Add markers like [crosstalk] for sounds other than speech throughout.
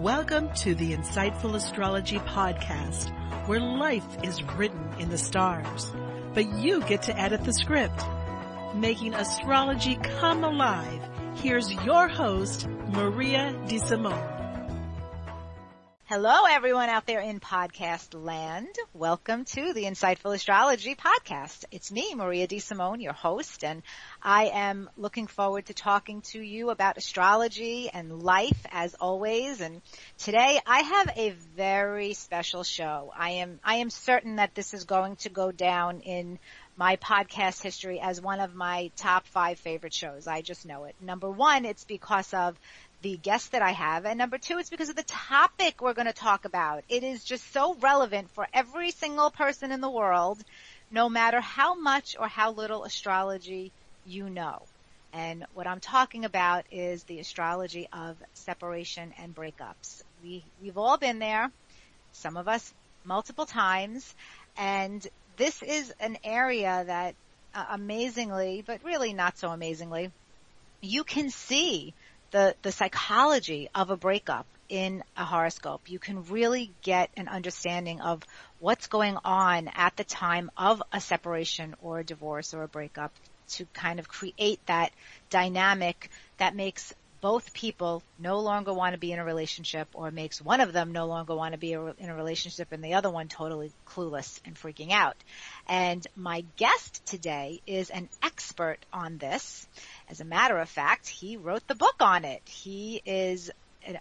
Welcome to the Insightful Astrology Podcast, where life is written in the stars, but you get to edit the script. Making astrology come alive, here's your host, Maria DeSimone. Hello everyone out there in podcast land. Welcome to the Insightful Astrology podcast. It's me, Maria DeSimone, your host, and I am looking forward to talking to you about astrology and life as always. And today I have a very special show. I am, I am certain that this is going to go down in my podcast history as one of my top five favorite shows. I just know it. Number one, it's because of the guest that I have. And number two, it's because of the topic we're going to talk about. It is just so relevant for every single person in the world, no matter how much or how little astrology you know. And what I'm talking about is the astrology of separation and breakups. We, we've all been there. Some of us multiple times. And this is an area that uh, amazingly, but really not so amazingly, you can see the, the psychology of a breakup in a horoscope. You can really get an understanding of what's going on at the time of a separation or a divorce or a breakup to kind of create that dynamic that makes both people no longer want to be in a relationship or makes one of them no longer want to be in a relationship and the other one totally clueless and freaking out. And my guest today is an expert on this. As a matter of fact, he wrote the book on it. He is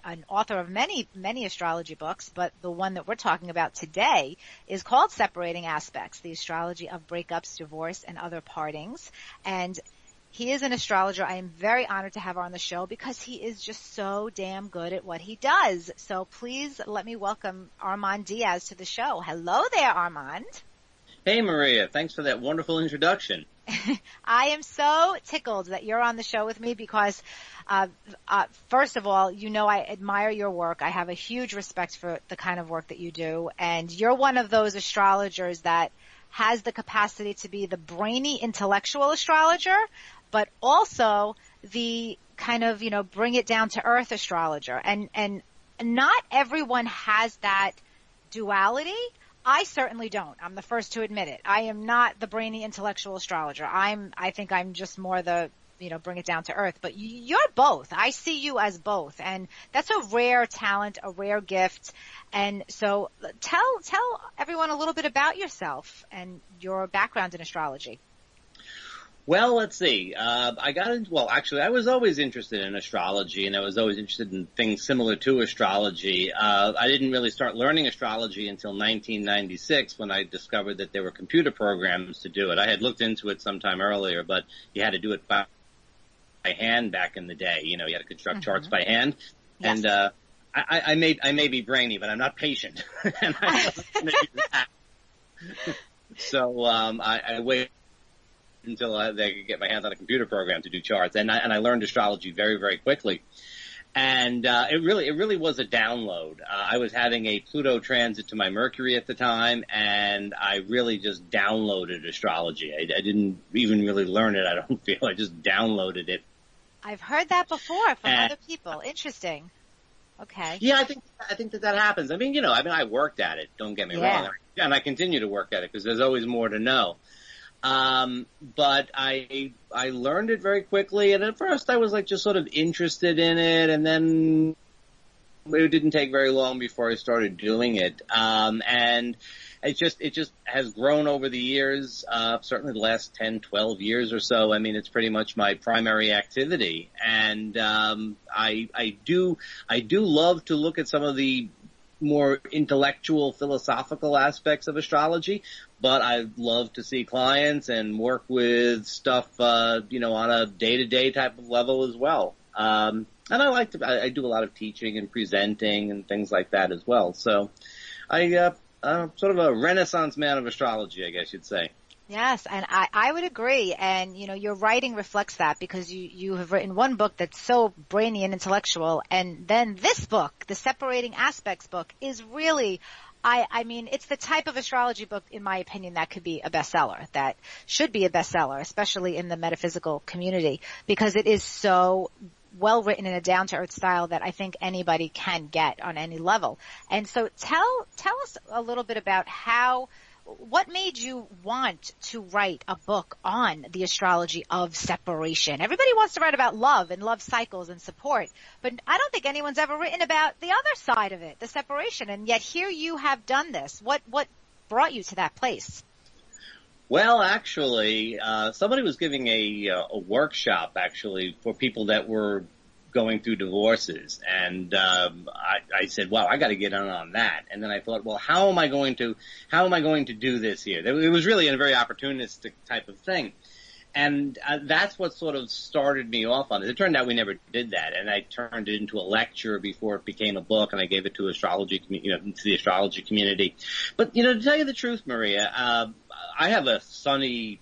an author of many, many astrology books, but the one that we're talking about today is called Separating Aspects, the astrology of breakups, divorce, and other partings. And he is an astrologer. I am very honored to have her on the show because he is just so damn good at what he does. So please let me welcome Armand Diaz to the show. Hello there, Armand. Hey Maria, thanks for that wonderful introduction. [laughs] I am so tickled that you're on the show with me because, uh, uh, first of all, you know I admire your work. I have a huge respect for the kind of work that you do, and you're one of those astrologers that has the capacity to be the brainy intellectual astrologer, but also the kind of, you know, bring it down to earth astrologer. And, and not everyone has that duality. I certainly don't. I'm the first to admit it. I am not the brainy intellectual astrologer. I'm, I think I'm just more the, you know, bring it down to earth, but you're both. I see you as both and that's a rare talent, a rare gift. And so tell, tell everyone a little bit about yourself and your background in astrology. Well, let's see. Uh, I got into, well, actually, I was always interested in astrology and I was always interested in things similar to astrology. Uh, I didn't really start learning astrology until 1996 when I discovered that there were computer programs to do it. I had looked into it sometime earlier, but you had to do it by, by hand back in the day. You know, you had to construct mm-hmm. charts by hand. Yes. And, uh, I, I may, I may be brainy, but I'm not patient. [laughs] and I [laughs] so, um, I, I waited until I, they could get my hands on a computer program to do charts. And I, and I learned astrology very, very quickly. And, uh, it really, it really was a download. Uh, I was having a Pluto transit to my Mercury at the time and I really just downloaded astrology. I, I didn't even really learn it. I don't [laughs] feel I just downloaded it. I've heard that before from and, other people. Interesting. Okay. Yeah, I think I think that that happens. I mean, you know, I mean, I worked at it. Don't get me yeah. wrong, and I continue to work at it because there's always more to know. Um, but I, I learned it very quickly and at first I was like just sort of interested in it and then it didn't take very long before I started doing it. Um, and it just, it just has grown over the years, uh, certainly the last 10, 12 years or so. I mean, it's pretty much my primary activity. And, um, I, I do, I do love to look at some of the more intellectual, philosophical aspects of astrology, but I love to see clients and work with stuff, uh, you know, on a day-to-day type of level as well. Um, and I like to, I, I, do a lot of teaching and presenting and things like that as well. So I, uh, I'm sort of a renaissance man of astrology, I guess you'd say. Yes, and I, I would agree. And you know, your writing reflects that because you, you have written one book that's so brainy and intellectual, and then this book, the Separating Aspects book, is really I, I mean, it's the type of astrology book, in my opinion, that could be a bestseller, that should be a bestseller, especially in the metaphysical community, because it is so well written in a down to earth style that I think anybody can get on any level. And so tell, tell us a little bit about how, what made you want to write a book on the astrology of separation? Everybody wants to write about love and love cycles and support, but I don't think anyone's ever written about the other side of it, the separation. And yet here you have done this. What, what brought you to that place? Well, actually, uh, somebody was giving a, uh, a workshop actually for people that were going through divorces, and um, I, I said, "Wow, I got to get in on that." And then I thought, "Well, how am I going to how am I going to do this here?" It was really a very opportunistic type of thing, and uh, that's what sort of started me off on it. It turned out we never did that, and I turned it into a lecture before it became a book, and I gave it to astrology, you know, to the astrology community. But you know, to tell you the truth, Maria, uh, I have a sunny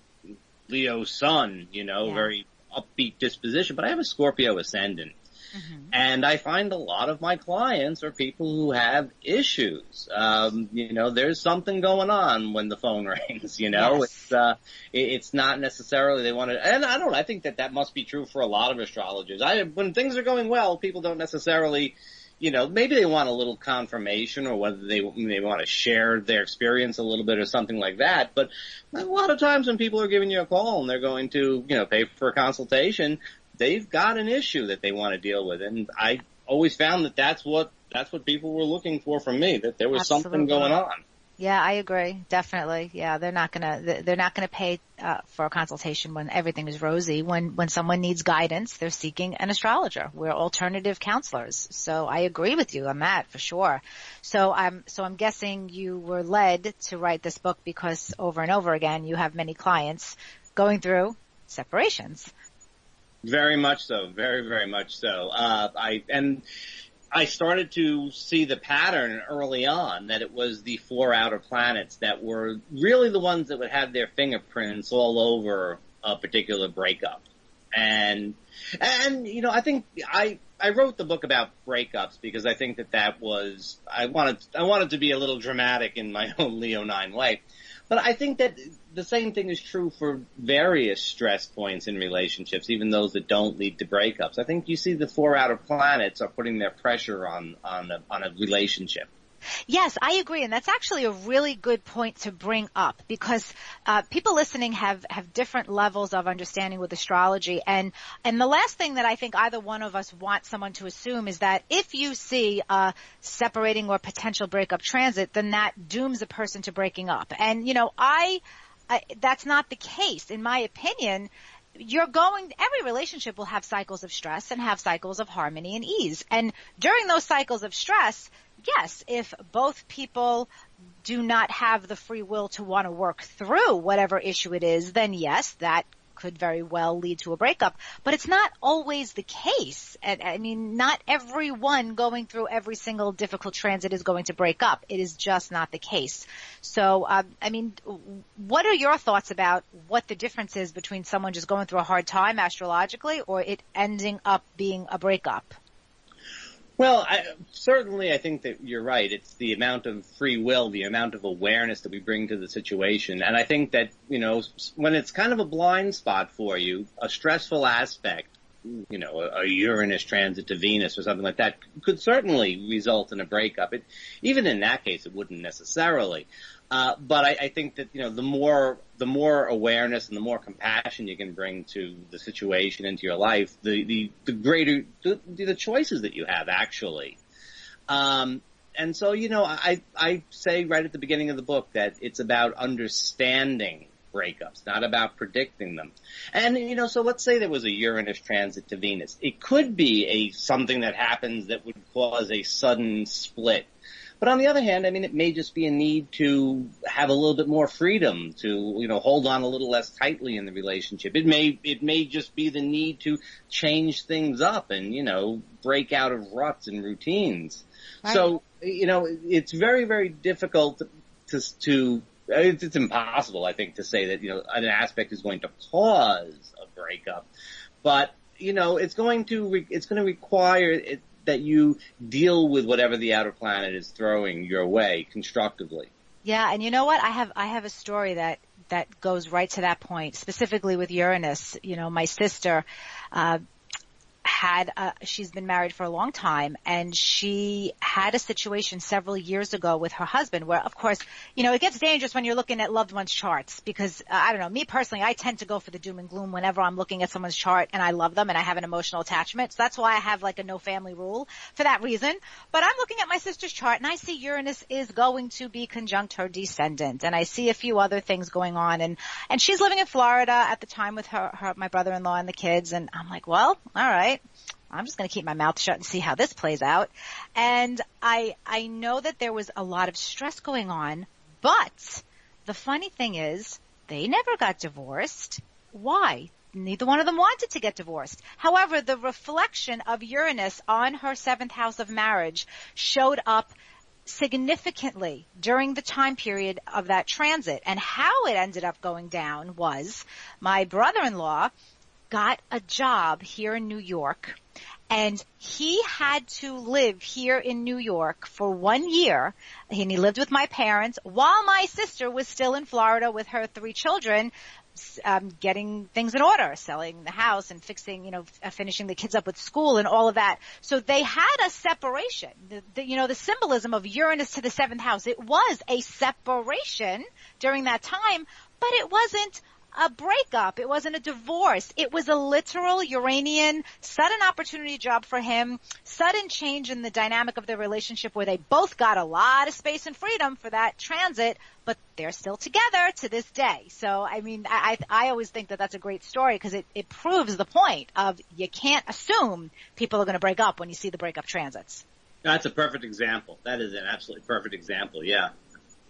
Leo sun, you know, yeah. very upbeat disposition, but I have a Scorpio ascendant. Mm-hmm. And I find a lot of my clients are people who have issues. Um, you know, there's something going on when the phone [laughs] rings, you know, yes. it's, uh, it's not necessarily they want to, and I don't, I think that that must be true for a lot of astrologers. I, when things are going well, people don't necessarily, you know, maybe they want a little confirmation or whether they they want to share their experience a little bit or something like that. But a lot of times when people are giving you a call and they're going to, you know, pay for a consultation, they've got an issue that they want to deal with. And I always found that that's what, that's what people were looking for from me, that there was Absolutely. something going on. Yeah, I agree. Definitely. Yeah, they're not gonna they're not gonna pay uh, for a consultation when everything is rosy. When when someone needs guidance, they're seeking an astrologer. We're alternative counselors. So I agree with you on that for sure. So I'm so I'm guessing you were led to write this book because over and over again you have many clients going through separations. Very much so. Very very much so. Uh, I and I started to see the pattern early on that it was the four outer planets that were really the ones that would have their fingerprints all over a particular breakup. And, and, you know, I think I, I wrote the book about breakups because I think that that was, I wanted, I wanted to be a little dramatic in my [laughs] own Leo 9 way. But I think that the same thing is true for various stress points in relationships, even those that don't lead to breakups. I think you see the four outer planets are putting their pressure on on a, on a relationship. Yes, I agree, and that's actually a really good point to bring up because uh, people listening have have different levels of understanding with astrology, and and the last thing that I think either one of us wants someone to assume is that if you see a separating or potential breakup transit, then that dooms a person to breaking up, and you know I, I that's not the case in my opinion you're going, every relationship will have cycles of stress and have cycles of harmony and ease. And during those cycles of stress, yes, if both people do not have the free will to want to work through whatever issue it is, then yes, that could very well lead to a breakup. But it's not always the case. And, I mean, not everyone going through every single difficult transit is going to break up. It is just not the case. So, um, I mean, what are your thoughts about what the difference is between someone just going through a hard time astrologically or it ending up being a breakup? Well, I, certainly I think that you're right. It's the amount of free will, the amount of awareness that we bring to the situation. And I think that, you know, when it's kind of a blind spot for you, a stressful aspect, you know, a, a Uranus transit to Venus or something like that could certainly result in a breakup. It, even in that case, it wouldn't necessarily. Uh, but I, I think that you know the more the more awareness and the more compassion you can bring to the situation into your life, the the, the greater the, the choices that you have actually. Um, and so you know I I say right at the beginning of the book that it's about understanding breakups, not about predicting them. And you know, so let's say there was a Uranus transit to Venus. It could be a something that happens that would cause a sudden split but on the other hand, I mean, it may just be a need to have a little bit more freedom to, you know, hold on a little less tightly in the relationship. It may, it may just be the need to change things up and, you know, break out of ruts and routines. Right. So, you know, it's very, very difficult to, to, it's, it's impossible, I think, to say that, you know, an aspect is going to cause a breakup. But, you know, it's going to, re- it's going to require it, that you deal with whatever the outer planet is throwing your way constructively. Yeah, and you know what? I have I have a story that that goes right to that point, specifically with Uranus. You know, my sister uh, had a, she's been married for a long time and she had a situation several years ago with her husband where of course, you know, it gets dangerous when you're looking at loved ones charts because uh, I don't know, me personally, I tend to go for the doom and gloom whenever I'm looking at someone's chart and I love them and I have an emotional attachment. So that's why I have like a no family rule for that reason. But I'm looking at my sister's chart and I see Uranus is going to be conjunct her descendant and I see a few other things going on and, and she's living in Florida at the time with her, her my brother-in-law and the kids and I'm like, well, all right. I'm just going to keep my mouth shut and see how this plays out. And I, I know that there was a lot of stress going on, but the funny thing is they never got divorced. Why? Neither one of them wanted to get divorced. However, the reflection of Uranus on her seventh house of marriage showed up significantly during the time period of that transit. And how it ended up going down was my brother-in-law got a job here in New York and he had to live here in New York for one year and he lived with my parents while my sister was still in Florida with her three children um, getting things in order, selling the house and fixing, you know, uh, finishing the kids up with school and all of that. So they had a separation. The, the, you know, the symbolism of Uranus to the seventh house. It was a separation during that time, but it wasn't a breakup. It wasn't a divorce. It was a literal Uranian sudden opportunity job for him, sudden change in the dynamic of their relationship where they both got a lot of space and freedom for that transit, but they're still together to this day. So, I mean, I, I always think that that's a great story because it, it proves the point of you can't assume people are going to break up when you see the breakup transits. That's a perfect example. That is an absolutely perfect example. Yeah.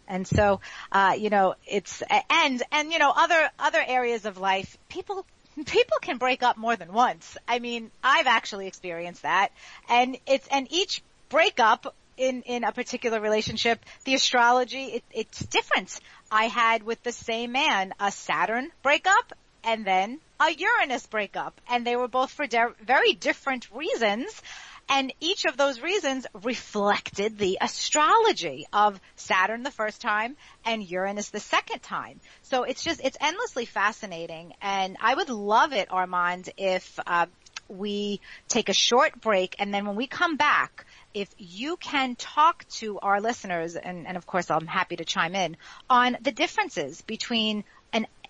And so, uh, you know, it's, and, and, you know, other, other areas of life, people, people can break up more than once. I mean, I've actually experienced that. And it's, and each breakup in, in a particular relationship, the astrology, it, it's different. I had with the same man a Saturn breakup and then a Uranus breakup. And they were both for de- very different reasons. And each of those reasons reflected the astrology of Saturn the first time and Uranus the second time. So it's just, it's endlessly fascinating. And I would love it, Armand, if, uh, we take a short break and then when we come back, if you can talk to our listeners, and, and, of course I'm happy to chime in, on the differences between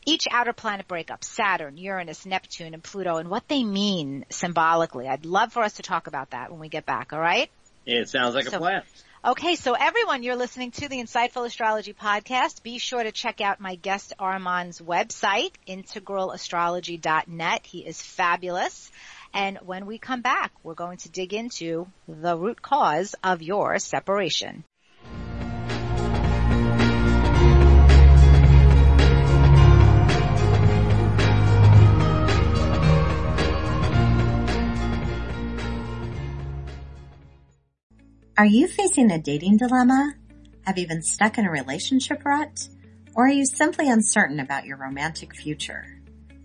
each outer planet breakup, Saturn, Uranus, Neptune, and Pluto, and what they mean symbolically. I'd love for us to talk about that when we get back, alright? It sounds like so, a plan. Okay, so everyone, you're listening to the Insightful Astrology Podcast. Be sure to check out my guest Armand's website, integralastrology.net. He is fabulous. And when we come back, we're going to dig into the root cause of your separation. Are you facing a dating dilemma? Have you been stuck in a relationship rut? Or are you simply uncertain about your romantic future?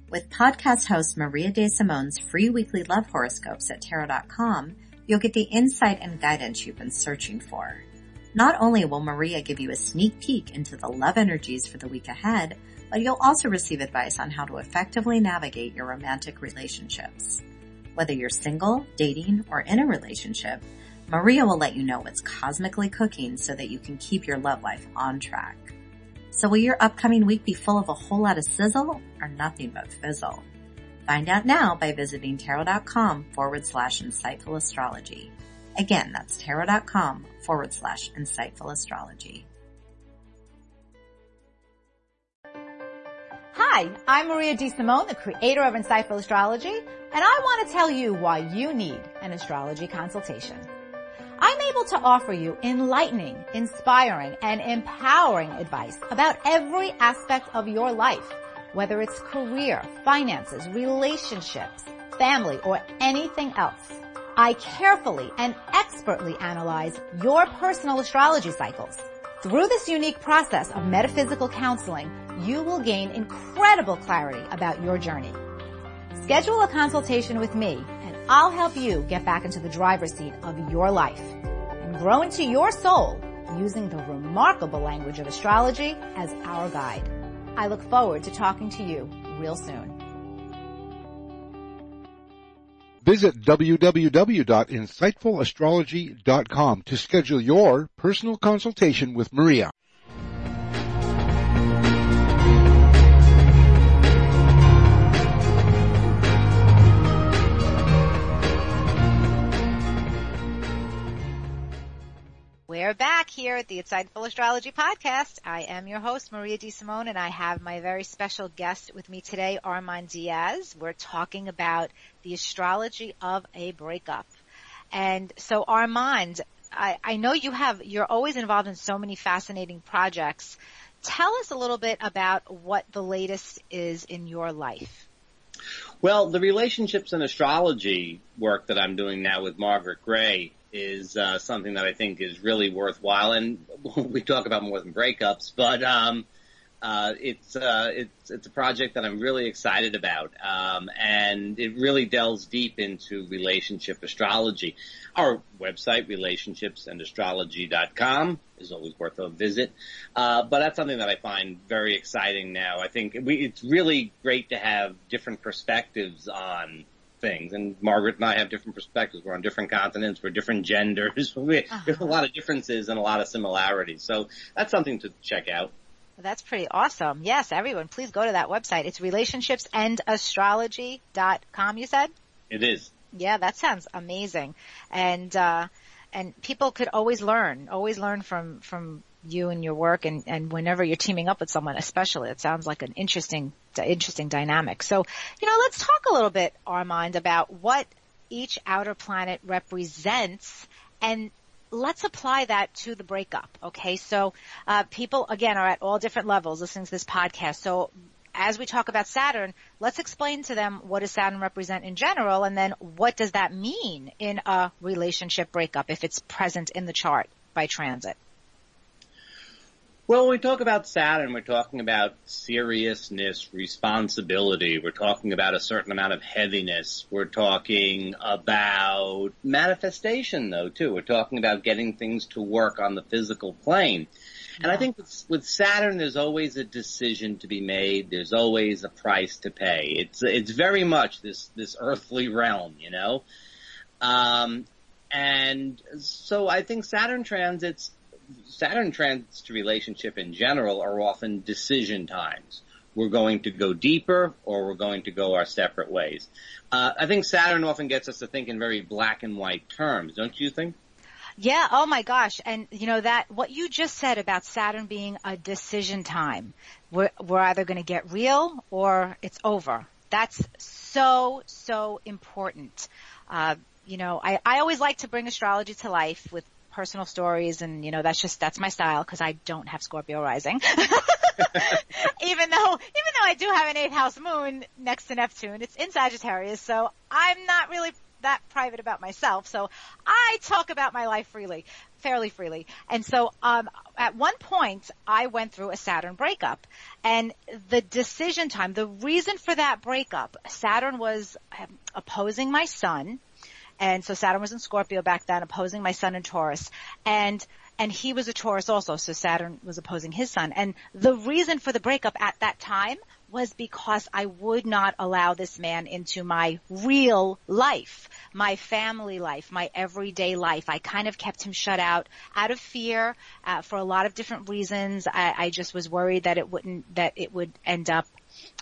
With podcast host Maria De Simone's free weekly love horoscopes at tarot.com, you'll get the insight and guidance you've been searching for. Not only will Maria give you a sneak peek into the love energies for the week ahead, but you'll also receive advice on how to effectively navigate your romantic relationships. Whether you're single, dating, or in a relationship, Maria will let you know what's cosmically cooking so that you can keep your love life on track. So will your upcoming week be full of a whole lot of sizzle or nothing but fizzle? Find out now by visiting tarot.com forward slash insightful astrology. Again, that's tarot.com forward slash insightful astrology. Hi, I'm Maria De Simone, the creator of Insightful Astrology, and I want to tell you why you need an astrology consultation. I'm able to offer you enlightening, inspiring, and empowering advice about every aspect of your life, whether it's career, finances, relationships, family, or anything else. I carefully and expertly analyze your personal astrology cycles. Through this unique process of metaphysical counseling, you will gain incredible clarity about your journey. Schedule a consultation with me I'll help you get back into the driver's seat of your life and grow into your soul using the remarkable language of astrology as our guide. I look forward to talking to you real soon. Visit www.insightfulastrology.com to schedule your personal consultation with Maria. We're back here at the Insightful Astrology Podcast. I am your host, Maria DeSimone, and I have my very special guest with me today, Armand Diaz. We're talking about the astrology of a breakup. And so Armand, I, I know you have, you're always involved in so many fascinating projects. Tell us a little bit about what the latest is in your life. Well, the relationships and astrology work that I'm doing now with Margaret Gray is uh, something that I think is really worthwhile. And [laughs] we talk about more than breakups, but um, uh, it's uh, it's it's a project that I'm really excited about, um, and it really delves deep into relationship astrology. Our website, relationshipsandastrology.com, is always worth a visit. Uh, but that's something that I find very exciting now. I think we, it's really great to have different perspectives on things. And Margaret and I have different perspectives. We're on different continents. We're different genders. [laughs] We uh-huh. There's a lot of differences and a lot of similarities. So that's something to check out. That's pretty awesome. Yes, everyone, please go to that website. It's relationshipsandastrology.com, you said? It is. Yeah, that sounds amazing. And, uh, and people could always learn, always learn from, from you and your work and, and whenever you're teaming up with someone, especially, it sounds like an interesting, interesting dynamic. So, you know, let's talk a little bit, Armand, about what each outer planet represents and let's apply that to the breakup. Okay. So, uh, people again are at all different levels listening to this podcast. So as we talk about Saturn, let's explain to them what does Saturn represent in general and then what does that mean in a relationship breakup if it's present in the chart by transit. Well, when we talk about Saturn, we're talking about seriousness, responsibility. We're talking about a certain amount of heaviness. We're talking about manifestation though too. We're talking about getting things to work on the physical plane. And I think with, Saturn, there's always a decision to be made. There's always a price to pay. It's, it's very much this, this earthly realm, you know? Um, and so I think Saturn transits Saturn transits to relationship in general are often decision times. We're going to go deeper or we're going to go our separate ways. Uh, I think Saturn often gets us to think in very black and white terms, don't you think? Yeah, oh my gosh. And you know that, what you just said about Saturn being a decision time. We're, we're either going to get real or it's over. That's so, so important. Uh, you know, I, I always like to bring astrology to life with personal stories and you know that's just that's my style because I don't have Scorpio rising. [laughs] even though even though I do have an eighth house moon next to Neptune, it's in Sagittarius, so I'm not really that private about myself. So I talk about my life freely, fairly freely. And so um at one point I went through a Saturn breakup and the decision time, the reason for that breakup, Saturn was um, opposing my sun and so Saturn was in Scorpio back then, opposing my sun in Taurus. And and he was a Taurus also, so Saturn was opposing his sun. And the reason for the breakup at that time was because I would not allow this man into my real life, my family life, my everyday life. I kind of kept him shut out out of fear uh, for a lot of different reasons. I, I just was worried that it wouldn't, that it would end up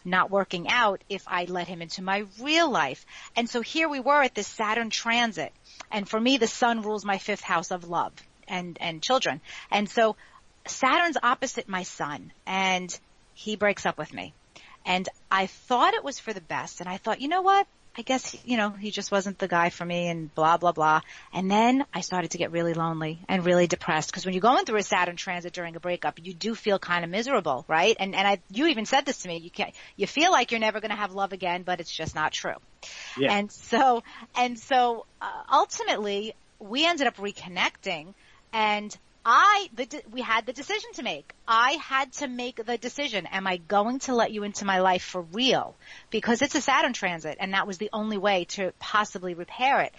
not working out if I let him into my real life. And so here we were at this Saturn transit. And for me, the sun rules my fifth house of love and, and children. And so Saturn's opposite my sun and he breaks up with me. And I thought it was for the best. And I thought, you know what? I guess, you know, he just wasn't the guy for me and blah, blah, blah. And then I started to get really lonely and really depressed because when you're going through a Saturn transit during a breakup, you do feel kind of miserable, right? And, and I, you even said this to me, you can't, you feel like you're never going to have love again, but it's just not true. Yeah. And so, and so, uh, ultimately, we ended up reconnecting and I, the, we had the decision to make. I had to make the decision. Am I going to let you into my life for real? Because it's a Saturn transit and that was the only way to possibly repair it.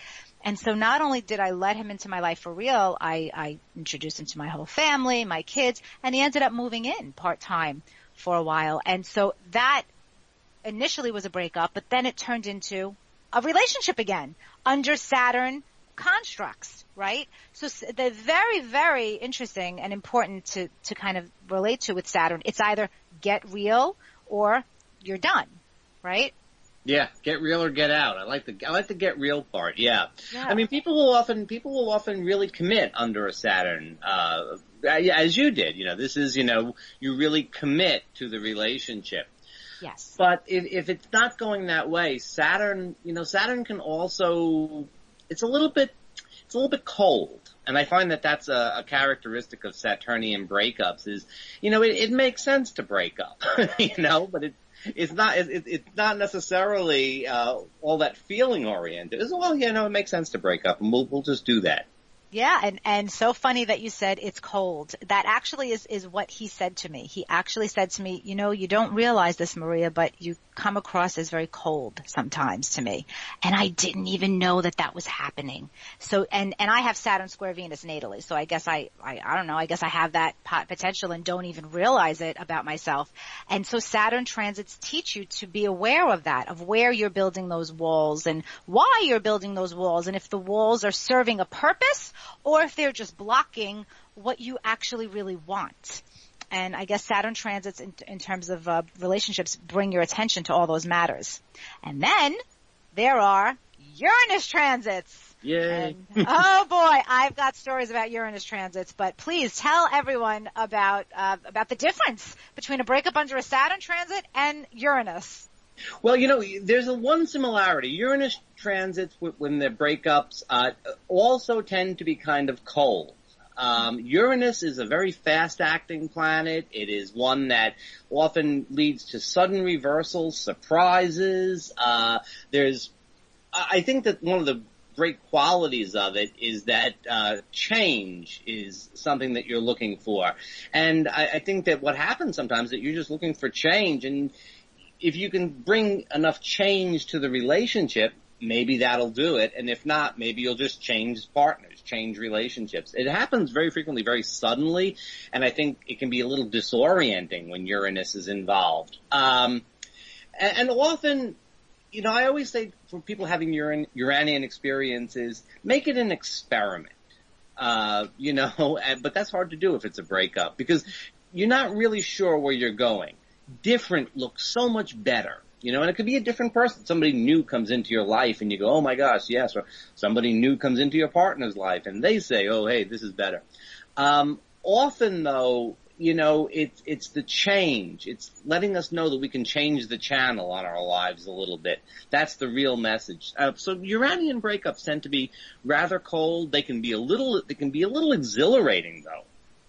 And so not only did I let him into my life for real, I, I introduced him to my whole family, my kids, and he ended up moving in part time for a while. And so that initially was a breakup, but then it turned into a relationship again under Saturn constructs, right? So they're very, very interesting and important to, to kind of relate to with Saturn. It's either get real or you're done, right? Yeah, get real or get out. I like the I like the get real part. Yeah. yeah. I mean, people will often people will often really commit under a Saturn, uh, as you did. You know, this is you know you really commit to the relationship. Yes. But if if it's not going that way, Saturn, you know, Saturn can also it's a little bit it's a little bit cold. And I find that that's a, a characteristic of Saturnian breakups is, you know, it, it makes sense to break up, [laughs] you know, but it, it's not it, it's not necessarily uh, all that feeling oriented. It's well, you know, it makes sense to break up, and we'll we'll just do that. Yeah, and and so funny that you said it's cold. That actually is is what he said to me. He actually said to me, you know, you don't realize this, Maria, but you come across as very cold sometimes to me, and I didn't even know that that was happening. So, and and I have Saturn square Venus natally, so I guess I I, I don't know. I guess I have that pot potential and don't even realize it about myself. And so Saturn transits teach you to be aware of that, of where you're building those walls and why you're building those walls, and if the walls are serving a purpose or if they're just blocking what you actually really want. And I guess Saturn transits in, in terms of uh, relationships bring your attention to all those matters. And then there are Uranus transits. Yay. And, oh boy, I've got stories about Uranus transits, but please tell everyone about uh, about the difference between a breakup under a Saturn transit and Uranus. Well, you know, there's a one similarity. Uranus transits when they're breakups uh, also tend to be kind of cold. Um, Uranus is a very fast-acting planet. It is one that often leads to sudden reversals, surprises. Uh, there's, I think that one of the great qualities of it is that uh, change is something that you're looking for, and I, I think that what happens sometimes that you're just looking for change, and if you can bring enough change to the relationship, maybe that'll do it. And if not, maybe you'll just change partners, change relationships. It happens very frequently, very suddenly, and I think it can be a little disorienting when Uranus is involved. Um, and, and often, you know, I always say for people having Uran- Uranian experiences, make it an experiment. Uh, you know, [laughs] but that's hard to do if it's a breakup because you're not really sure where you're going different looks so much better. You know, and it could be a different person. Somebody new comes into your life and you go, oh my gosh, yes. Or somebody new comes into your partner's life and they say, oh hey, this is better. Um, often though, you know, it's, it's the change. It's letting us know that we can change the channel on our lives a little bit. That's the real message. Uh, so Uranian breakups tend to be rather cold. They can be a little, they can be a little exhilarating though.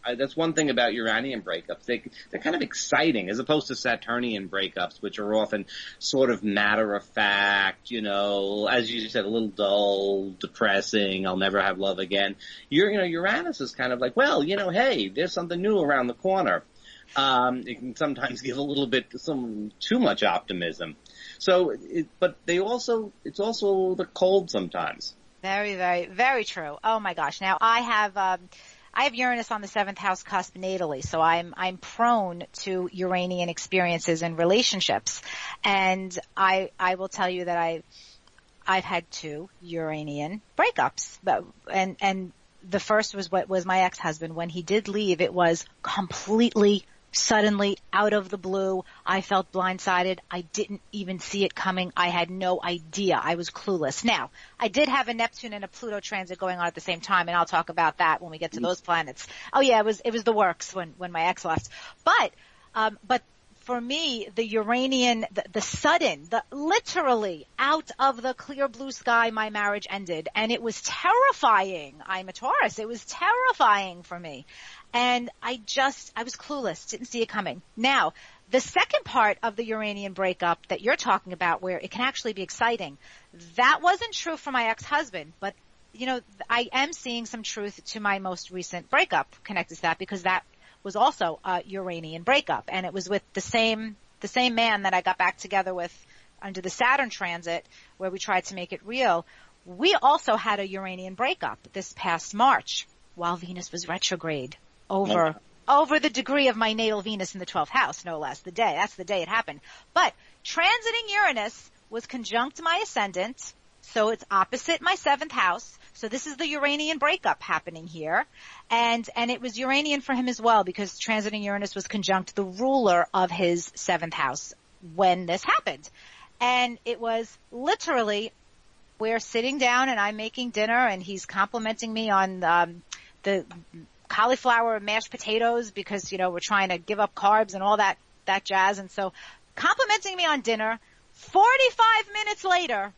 I, that's one thing about Uranian breakups. They, they're kind of exciting as opposed to Saturnian breakups, which are often sort of matter of fact, you know, as you said, a little dull, depressing, I'll never have love again. You're, you know, Uranus is kind of like, well, you know, hey, there's something new around the corner. Um, it can sometimes [laughs] give a little bit, some too much optimism. So, it, but they also, it's also the cold sometimes. Very, very, very true. Oh my gosh. Now I have, um, I have Uranus on the seventh house cusp natally, so I'm I'm prone to Uranian experiences and relationships, and I I will tell you that I I've had two Uranian breakups, but and and the first was what was my ex-husband. When he did leave, it was completely suddenly out of the blue. I felt blindsided. I didn't even see it coming. I had no idea. I was clueless. Now, I did have a Neptune and a Pluto transit going on at the same time, and I'll talk about that when we get to those planets. Oh yeah, it was it was the works when when my ex left. But um, but for me, the Uranian, the, the, sudden, the literally out of the clear blue sky, my marriage ended, and it was terrifying. I'm a Taurus. It was terrifying for me, and I just, I was clueless, didn't see it coming. Now, the second part of the Uranian breakup that you're talking about, where it can actually be exciting, that wasn't true for my ex-husband, but you know, I am seeing some truth to my most recent breakup connected to that because that was also a Uranian breakup, and it was with the same the same man that I got back together with under the Saturn transit, where we tried to make it real. We also had a Uranian breakup this past March while Venus was retrograde over oh, okay. over the degree of my natal Venus in the 12th house, no less. The day that's the day it happened. But transiting Uranus was conjunct my ascendant, so it's opposite my seventh house. So this is the Uranian breakup happening here. And, and it was Uranian for him as well because transiting Uranus was conjunct the ruler of his seventh house when this happened. And it was literally, we're sitting down and I'm making dinner and he's complimenting me on, um, the cauliflower mashed potatoes because, you know, we're trying to give up carbs and all that, that jazz. And so complimenting me on dinner, 45 minutes later,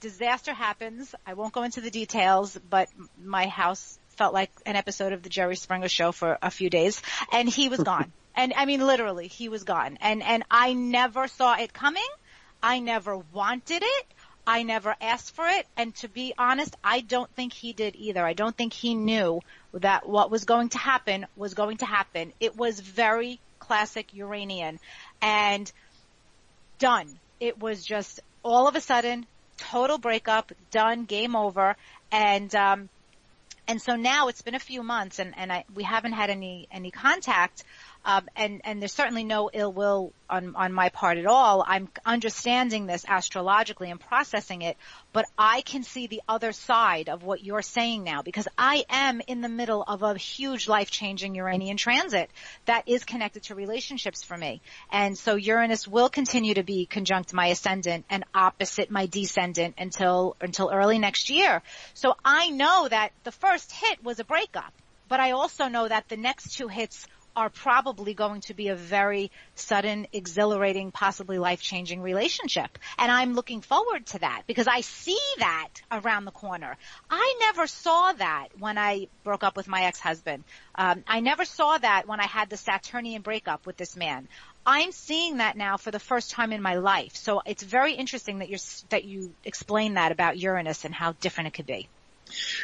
disaster happens. I won't go into the details, but my house felt like an episode of the Jerry Springer show for a few days and he was gone. [laughs] and I mean literally, he was gone. And and I never saw it coming. I never wanted it. I never asked for it. And to be honest, I don't think he did either. I don't think he knew that what was going to happen was going to happen. It was very classic Uranian and done. It was just all of a sudden total breakup, done, game over, and um, and so now it's been a few months, and and I, we haven't had any any contact. Um, and and there's certainly no ill will on on my part at all. I'm understanding this astrologically and processing it, but I can see the other side of what you're saying now because I am in the middle of a huge life-changing Uranian transit that is connected to relationships for me. And so Uranus will continue to be conjunct my ascendant and opposite my descendant until until early next year. So I know that the first hit was a breakup, but I also know that the next two hits are probably going to be a very sudden, exhilarating, possibly life-changing relationship. And I'm looking forward to that because I see that around the corner. I never saw that when I broke up with my ex-husband. Um, I never saw that when I had the Saturnian breakup with this man. I'm seeing that now for the first time in my life. So it's very interesting that you're, that you explain that about Uranus and how different it could be.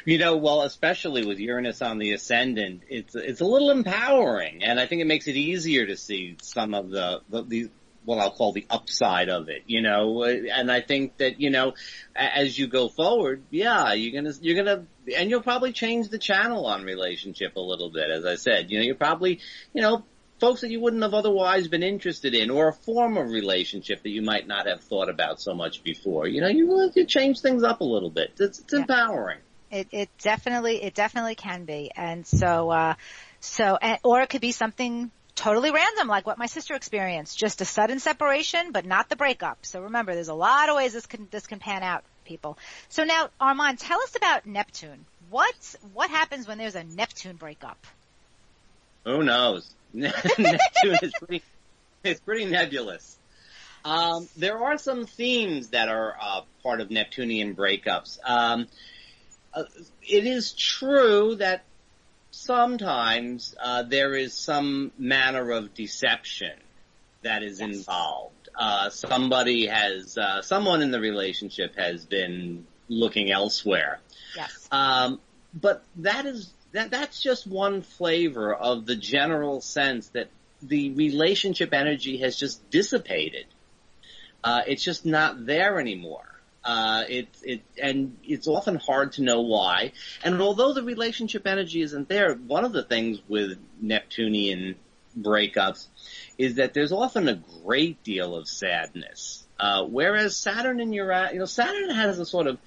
You know, well, especially with Uranus on the ascendant, it's it's a little empowering, and I think it makes it easier to see some of the the, the what I'll call the upside of it, you know, and I think that, you know, as you go forward, yeah, you're gonna, you're gonna, and you'll probably change the channel on relationship a little bit, as I said, you know, you're probably, you know, folks that you wouldn't have otherwise been interested in or a form of relationship that you might not have thought about so much before. You know, you, you change things up a little bit. It's, it's yeah. empowering. It, it definitely, it definitely can be. And so, uh, so, or it could be something totally random, like what my sister experienced, just a sudden separation, but not the breakup. So remember, there's a lot of ways this can, this can pan out, people. So now, Armand, tell us about Neptune. What, what happens when there's a Neptune breakup? Who knows? [laughs] Neptune is pretty, it's pretty nebulous. Um, there are some themes that are uh, part of Neptunian breakups. Um, uh, it is true that sometimes uh, there is some manner of deception that is yes. involved. Uh, somebody has, uh, someone in the relationship has been looking elsewhere. Yes. Um, but that is that that's just one flavor of the general sense that the relationship energy has just dissipated. Uh, it's just not there anymore. Uh, it, it, and it's often hard to know why. And although the relationship energy isn't there, one of the things with Neptunian breakups is that there's often a great deal of sadness. Uh, whereas Saturn and Uranus, you know, Saturn has a sort of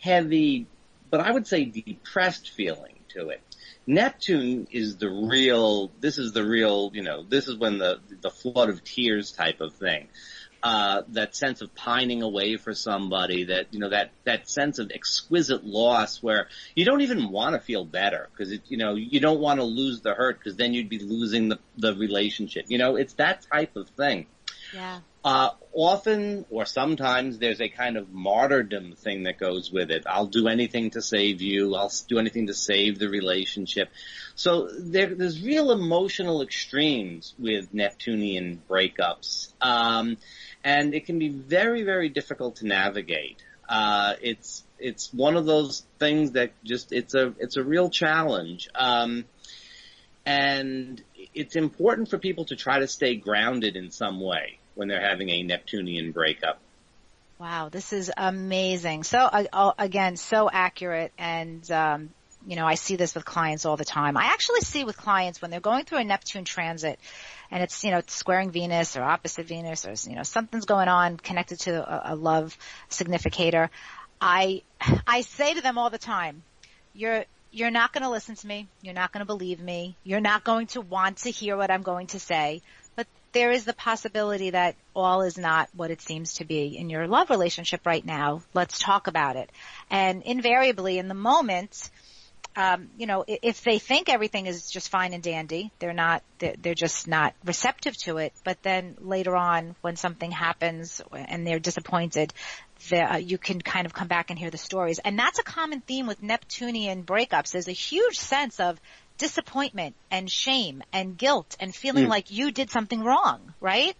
heavy, but I would say depressed feeling to it. Neptune is the real, this is the real, you know, this is when the, the flood of tears type of thing uh, that sense of pining away for somebody, that you know that that sense of exquisite loss, where you don't even want to feel better because it, you know you don't want to lose the hurt because then you'd be losing the the relationship. You know, it's that type of thing. Yeah. Uh, often or sometimes there's a kind of martyrdom thing that goes with it. I'll do anything to save you. I'll do anything to save the relationship. So there, there's real emotional extremes with Neptunian breakups. Um, and it can be very, very difficult to navigate. Uh, it's it's one of those things that just it's a it's a real challenge, um, and it's important for people to try to stay grounded in some way when they're having a Neptunian breakup. Wow, this is amazing. So uh, again, so accurate and um, you know, I see this with clients all the time. I actually see with clients when they're going through a Neptune transit and it's, you know, it's squaring Venus or opposite Venus or, you know, something's going on connected to a, a love significator. I, I say to them all the time, you're, you're not going to listen to me. You're not going to believe me. You're not going to want to hear what I'm going to say. But there is the possibility that all is not what it seems to be in your love relationship right now. Let's talk about it. And invariably in the moment, um, you know, if they think everything is just fine and dandy, they're not, they're just not receptive to it. But then later on, when something happens and they're disappointed, the, uh, you can kind of come back and hear the stories. And that's a common theme with Neptunian breakups. There's a huge sense of disappointment and shame and guilt and feeling mm. like you did something wrong, right?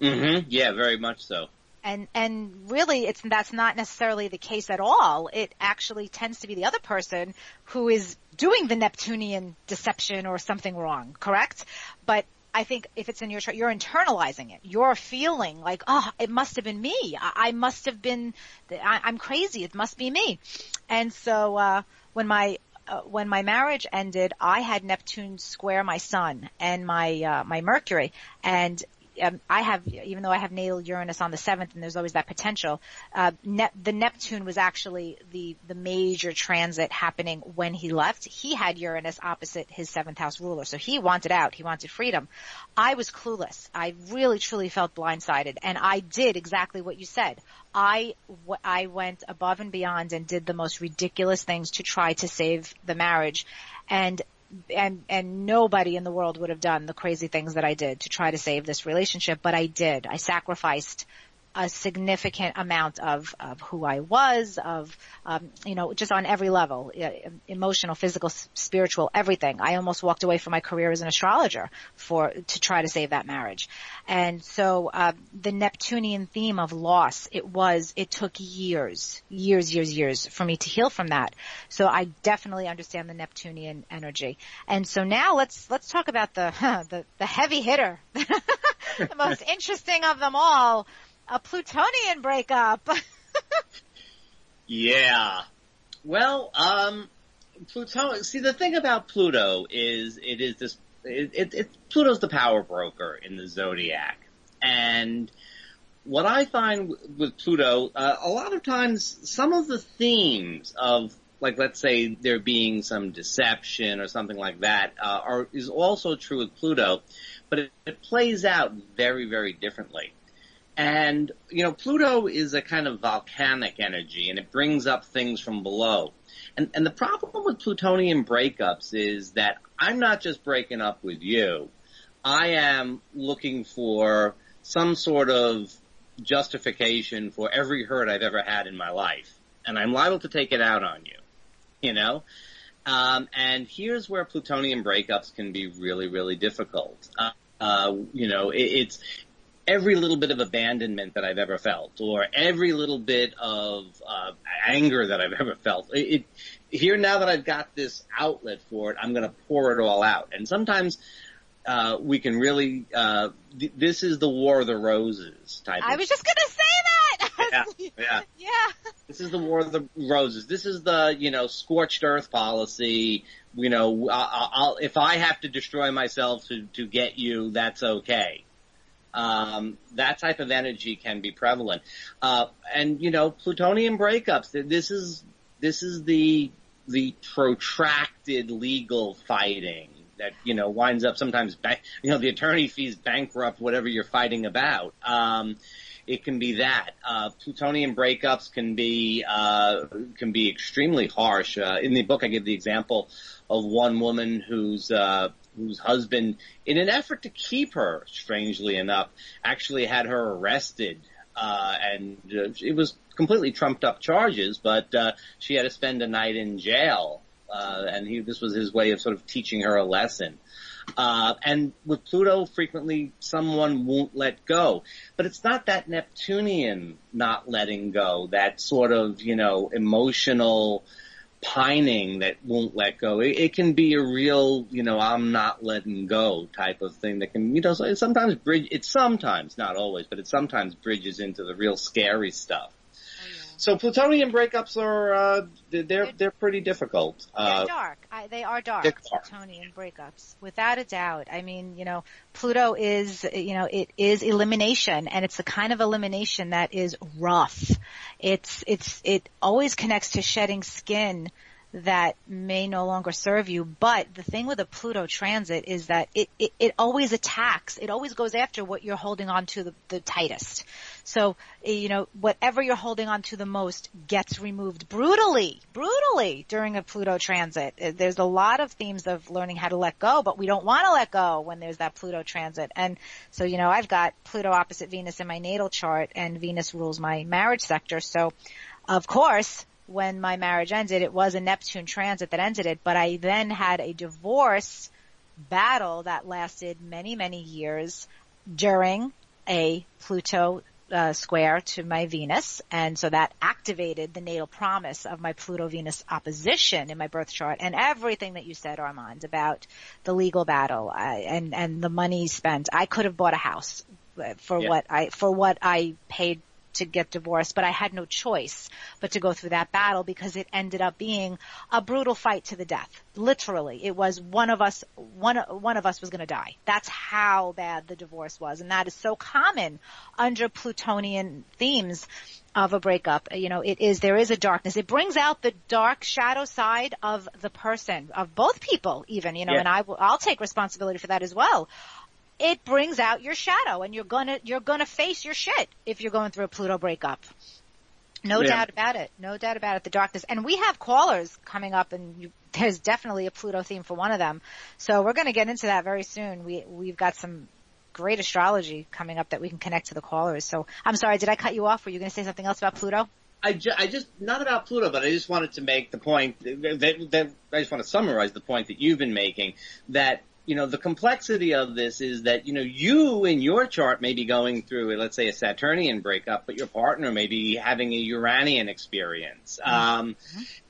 Mm-hmm. Yeah, very much so and and really it's that's not necessarily the case at all it actually tends to be the other person who is doing the neptunian deception or something wrong correct but I think if it's in your chart, you're internalizing it. You're feeling like, oh, it must have been me. I, I must have been, I, am crazy. It must be me. And so, uh, when my, uh, when my marriage ended, I had Neptune square my sun and my, uh, my Mercury. And um, I have, even though I have natal Uranus on the seventh, and there's always that potential. Uh, ne- the Neptune was actually the the major transit happening when he left. He had Uranus opposite his seventh house ruler, so he wanted out. He wanted freedom. I was clueless. I really truly felt blindsided, and I did exactly what you said. I w- I went above and beyond and did the most ridiculous things to try to save the marriage, and and and nobody in the world would have done the crazy things that I did to try to save this relationship, but I did. I sacrificed a significant amount of, of who I was, of, um, you know, just on every level, emotional, physical, spiritual, everything. I almost walked away from my career as an astrologer for, to try to save that marriage. And so, uh, the Neptunian theme of loss, it was, it took years, years, years, years for me to heal from that. So I definitely understand the Neptunian energy. And so now let's, let's talk about the, [laughs] the, the heavy hitter. [laughs] the most [laughs] interesting of them all, a Plutonian breakup. [laughs] yeah. Well, um, Pluto. See, the thing about Pluto is it is this. It, it, it Pluto's the power broker in the zodiac, and what I find with Pluto, uh, a lot of times, some of the themes of like let's say there being some deception or something like that uh, are is also true with Pluto, but it, it plays out very very differently. And, you know, Pluto is a kind of volcanic energy and it brings up things from below. And, and the problem with plutonian breakups is that I'm not just breaking up with you. I am looking for some sort of justification for every hurt I've ever had in my life. And I'm liable to take it out on you. You know? Um, and here's where plutonian breakups can be really, really difficult. Uh, uh, you know, it, it's every little bit of abandonment that I've ever felt, or every little bit of uh, anger that I've [laughs] ever felt. It, it, here now that I've got this outlet for it, I'm going to pour it all out. And sometimes uh, we can really. Uh, th- this is the War of the Roses type. I was just going to say that. [laughs] yeah, yeah, [laughs] yeah. This is the War of the Roses. This is the you know scorched earth policy. You know, I'll, I'll, if I have to destroy myself to to get you, that's okay um, that type of energy can be prevalent. Uh, and you know, plutonian breakups. This is this is the the protracted legal fighting that you know winds up sometimes. Bank, you know, the attorney fees bankrupt whatever you're fighting about. Um, it can be that. Uh, plutonian breakups can be uh, can be extremely harsh. Uh, in the book, I give the example of one woman whose uh, whose husband, in an effort to keep her, strangely enough, actually had her arrested. Uh, and uh, it was completely trumped up charges, but uh, she had to spend a night in jail. Uh, and he, this was his way of sort of teaching her a lesson. Uh, and with Pluto, frequently someone won't let go. But it's not that Neptunian not letting go, that sort of, you know, emotional, pining that won't let go. It, it, can be a real, you know, I'm not letting go type of thing that can, you know, sometimes bridge, it sometimes, not always, but it sometimes bridges into the real scary stuff. so plutonian breakups are uh, they're they're pretty difficult. Uh, they're dark. I, they are dark. Plutonian breakups, without a doubt. I mean, you know, Pluto is you know it is elimination, and it's the kind of elimination that is rough. It's it's it always connects to shedding skin that may no longer serve you. But the thing with a Pluto transit is that it, it, it always attacks. It always goes after what you're holding on to the, the tightest. So, you know, whatever you're holding on to the most gets removed brutally, brutally during a Pluto transit. Uh, there's a lot of themes of learning how to let go, but we don't want to let go when there's that Pluto transit. And so, you know, I've got Pluto opposite Venus in my natal chart and Venus rules my marriage sector. So, of course, when my marriage ended, it was a Neptune transit that ended it, but I then had a divorce battle that lasted many, many years during a Pluto uh, square to my Venus, and so that activated the natal promise of my Pluto-Venus opposition in my birth chart, and everything that you said, Armand, about the legal battle uh, and and the money spent. I could have bought a house for yeah. what I for what I paid to get divorced, but I had no choice but to go through that battle because it ended up being a brutal fight to the death. Literally, it was one of us, one, one of us was going to die. That's how bad the divorce was. And that is so common under Plutonian themes of a breakup. You know, it is, there is a darkness. It brings out the dark shadow side of the person, of both people even, you know, yeah. and I will, I'll take responsibility for that as well it brings out your shadow and you're gonna, you're gonna face your shit if you're going through a Pluto breakup. No yeah. doubt about it. No doubt about it. The darkness. And we have callers coming up and you, there's definitely a Pluto theme for one of them. So we're going to get into that very soon. We, we've got some great astrology coming up that we can connect to the callers. So I'm sorry, did I cut you off? Were you going to say something else about Pluto? I, ju- I just, not about Pluto, but I just wanted to make the point that, that, I just want to summarize the point that you've been making that you know, the complexity of this is that, you know, you in your chart may be going through, let's say, a Saturnian breakup, but your partner may be having a Uranian experience. Mm-hmm. Um,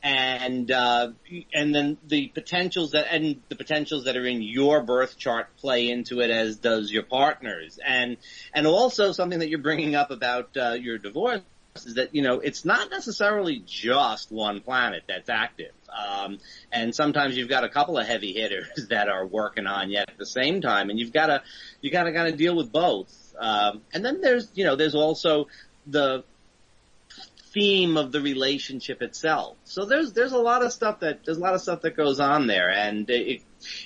and, uh, and then the potentials that, and the potentials that are in your birth chart play into it as does your partner's. And, and also something that you're bringing up about, uh, your divorce is that, you know, it's not necessarily just one planet that's active. Um, and sometimes you've got a couple of heavy hitters [laughs] that are working on you at the same time and you've got to, you got to kind of deal with both. Um, and then there's, you know, there's also the theme of the relationship itself. So there's, there's a lot of stuff that, there's a lot of stuff that goes on there and it,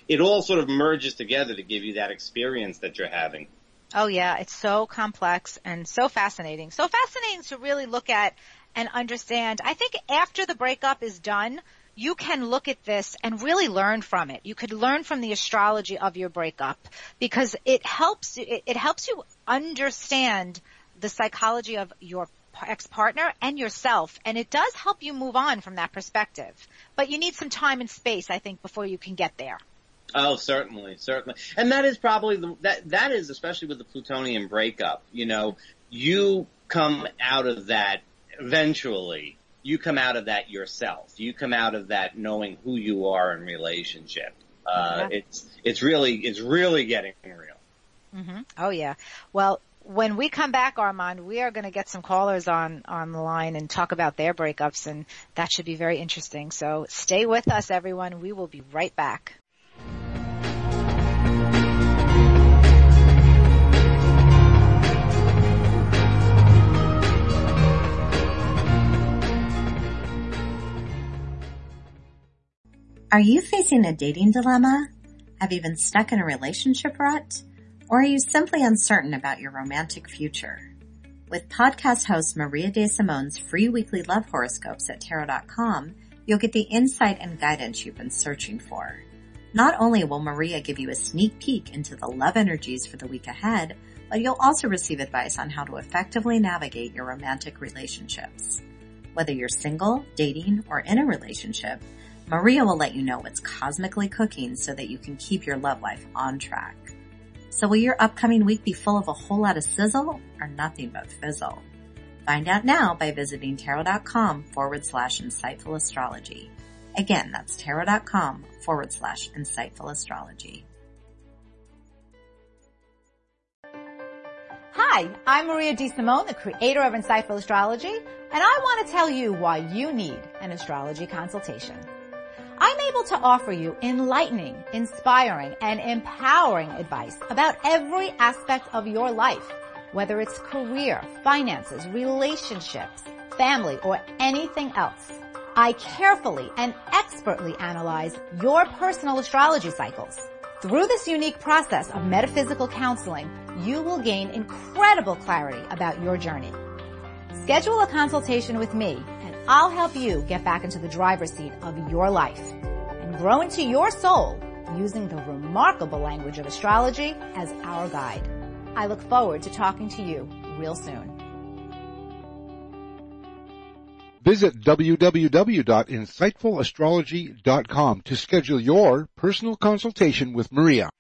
it all sort of merges together to give you that experience that you're having. Oh yeah, it's so complex and so fascinating. So fascinating to really look at and understand. I think after the breakup is done, you can look at this and really learn from it. You could learn from the astrology of your breakup because it helps, it, it helps you understand the psychology of your ex-partner and yourself and it does help you move on from that perspective. But you need some time and space, I think, before you can get there. Oh, certainly, certainly. And that is probably the, that, that is especially with the plutonian breakup, you know, you come out of that eventually. You come out of that yourself. You come out of that knowing who you are in relationship. Uh, yeah. it's, it's really, it's really getting real. Mm-hmm. Oh yeah. Well, when we come back, Armand, we are going to get some callers on on the line and talk about their breakups, and that should be very interesting. So stay with us, everyone. We will be right back. Are you facing a dating dilemma? Have you been stuck in a relationship rut? Or are you simply uncertain about your romantic future? With podcast host Maria De Simone's free weekly love horoscopes at tarot.com, you'll get the insight and guidance you've been searching for. Not only will Maria give you a sneak peek into the love energies for the week ahead, but you'll also receive advice on how to effectively navigate your romantic relationships. Whether you're single, dating, or in a relationship, Maria will let you know what's cosmically cooking so that you can keep your love life on track. So will your upcoming week be full of a whole lot of sizzle or nothing but fizzle? Find out now by visiting tarot.com forward slash insightful astrology. Again, that's tarot.com forward slash insightful astrology. Hi, I'm Maria De Simone, the creator of Insightful Astrology and I want to tell you why you need an astrology consultation. I'm able to offer you enlightening, inspiring, and empowering advice about every aspect of your life, whether it's career, finances, relationships, family, or anything else. I carefully and expertly analyze your personal astrology cycles. Through this unique process of metaphysical counseling, you will gain incredible clarity about your journey. Schedule a consultation with me I'll help you get back into the driver's seat of your life and grow into your soul using the remarkable language of astrology as our guide. I look forward to talking to you real soon. Visit www.insightfulastrology.com to schedule your personal consultation with Maria.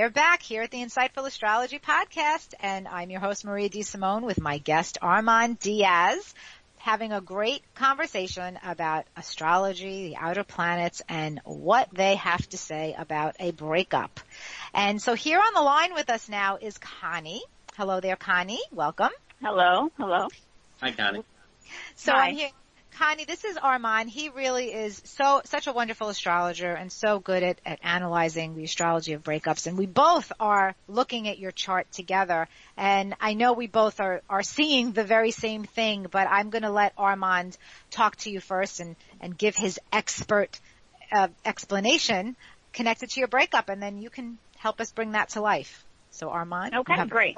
We're back here at the Insightful Astrology Podcast, and I'm your host, Maria DeSimone, with my guest, Armand Diaz, having a great conversation about astrology, the outer planets, and what they have to say about a breakup. And so here on the line with us now is Connie. Hello there, Connie. Welcome. Hello. Hello. Hi, Connie. So Hi. I'm here. Connie, this is Armand. He really is so such a wonderful astrologer and so good at, at analyzing the astrology of breakups. And we both are looking at your chart together. And I know we both are, are seeing the very same thing, but I'm going to let Armand talk to you first and, and give his expert uh, explanation connected to your breakup, and then you can help us bring that to life. So Armand, okay, great.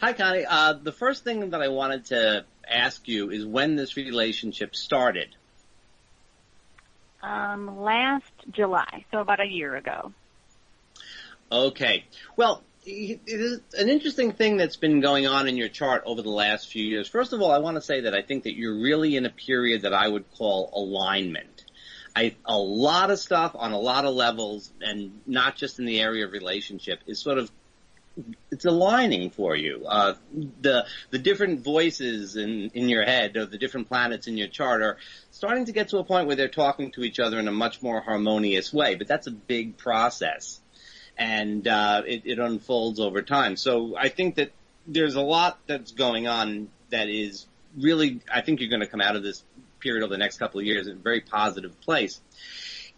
Hi, Connie. Uh, the first thing that I wanted to ask you is when this relationship started. Um, last July, so about a year ago. Okay. Well, it is an interesting thing that's been going on in your chart over the last few years. First of all, I want to say that I think that you're really in a period that I would call alignment. I, a lot of stuff on a lot of levels and not just in the area of relationship is sort of it's aligning for you. Uh, the the different voices in in your head or the different planets in your chart are starting to get to a point where they're talking to each other in a much more harmonious way. But that's a big process, and uh, it, it unfolds over time. So I think that there's a lot that's going on that is really. I think you're going to come out of this period over the next couple of years in a very positive place.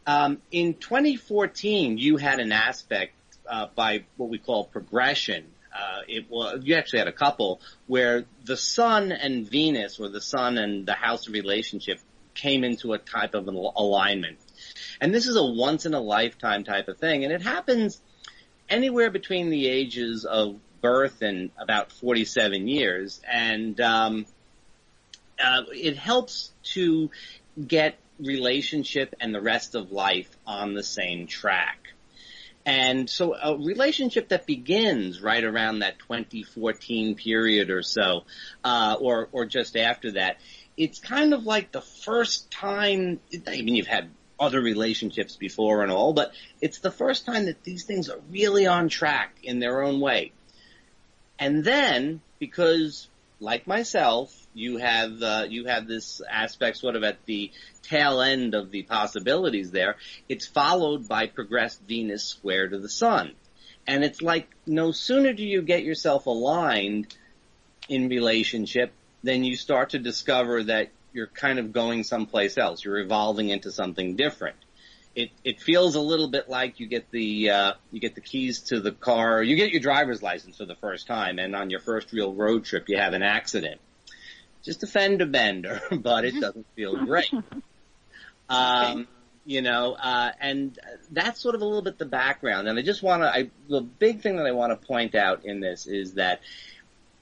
Um, in 2014, you had an aspect uh, by what we call progression. Uh, it was you actually had a couple where the Sun and Venus, or the Sun and the House of relationship, came into a type of an alignment. And this is a once in a lifetime type of thing, and it happens anywhere between the ages of birth and about 47 years, and um, uh, it helps to get relationship and the rest of life on the same track. And so a relationship that begins right around that 2014 period or so, uh, or, or just after that, it's kind of like the first time, I mean, you've had other relationships before and all, but it's the first time that these things are really on track in their own way. And then, because like myself, you have uh, you have this aspect sort of at the tail end of the possibilities there. It's followed by progressed Venus square to the Sun, and it's like no sooner do you get yourself aligned in relationship than you start to discover that you're kind of going someplace else. You're evolving into something different. It it feels a little bit like you get the uh, you get the keys to the car. You get your driver's license for the first time, and on your first real road trip, you have an accident just a fender bender, [laughs] but it doesn't feel great. [laughs] Um, you know, uh, and that's sort of a little bit the background. And I just want to, the big thing that I want to point out in this is that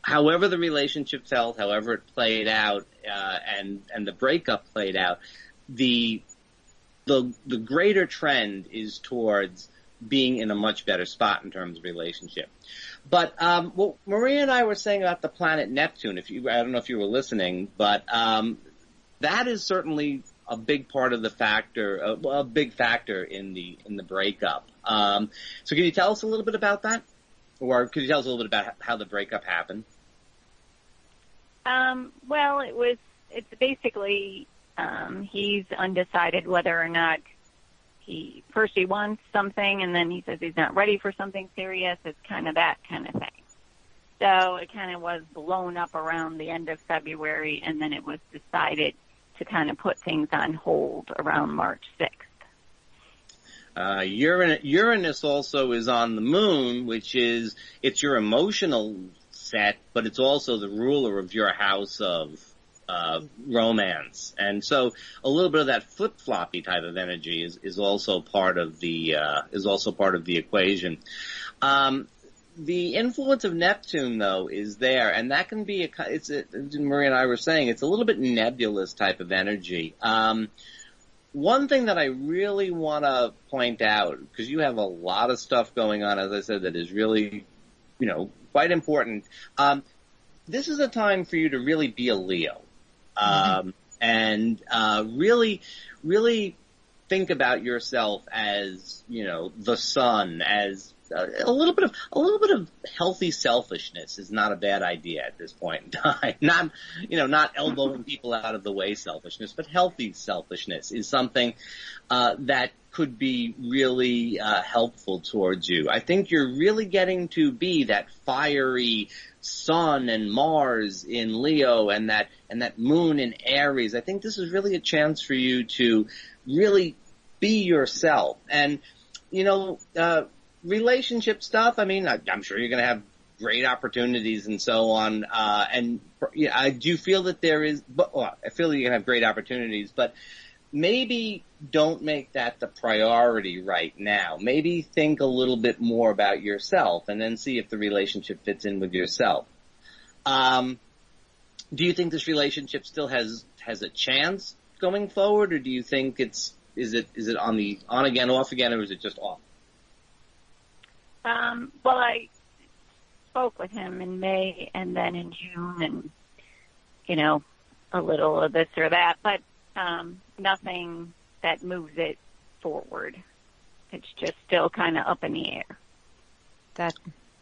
however the relationship felt, however it played out, uh, and, and the breakup played out, the, the, the greater trend is towards being in a much better spot in terms of relationship. But um, what Maria and I were saying about the planet Neptune, if you, I don't know if you were listening, but um, that is certainly a big part of the factor, a, a big factor in the in the breakup. Um, so, can you tell us a little bit about that, or could you tell us a little bit about how the breakup happened? Um, well, it was it's basically Um, he's undecided whether or not he first he wants something and then he says he's not ready for something serious. It's kind of that kind of thing. So it kind of was blown up around the end of February and then it was decided to kind of put things on hold around March 6th. Uh, Uranus, Uranus also is on the moon, which is, it's your emotional set, but it's also the ruler of your house of, uh, romance. And so a little bit of that flip-floppy type of energy is, is also part of the, uh, is also part of the equation. Um, the influence of Neptune though is there, and that can be a, it's a, Marie and I were saying, it's a little bit nebulous type of energy. Um, one thing that I really want to point out, because you have a lot of stuff going on, as I said, that is really, you know, quite important. Um, this is a time for you to really be a Leo, um, mm-hmm. and uh, really, really think about yourself as, you know, the sun, as a little bit of a little bit of healthy selfishness is not a bad idea at this point in time. [laughs] Not you know not elbowing people out of the way selfishness, but healthy selfishness is something uh, that could be really uh, helpful towards you. I think you're really getting to be that fiery sun and Mars in Leo and that and that moon in Aries. I think this is really a chance for you to really be yourself and you know, uh, relationship stuff, I mean, I, am sure you're going to have great opportunities and so on. Uh, and I do feel that there is, but well, I feel that you have great opportunities, but maybe don't make that the priority right now. Maybe think a little bit more about yourself and then see if the relationship fits in with yourself. Um, do you think this relationship still has, has a chance going forward or do you think it's, is it, is it on the on again, off again, or is it just off? Um, well, I spoke with him in May and then in June, and you know, a little of this or that, but um, nothing that moves it forward. It's just still kind of up in the air. That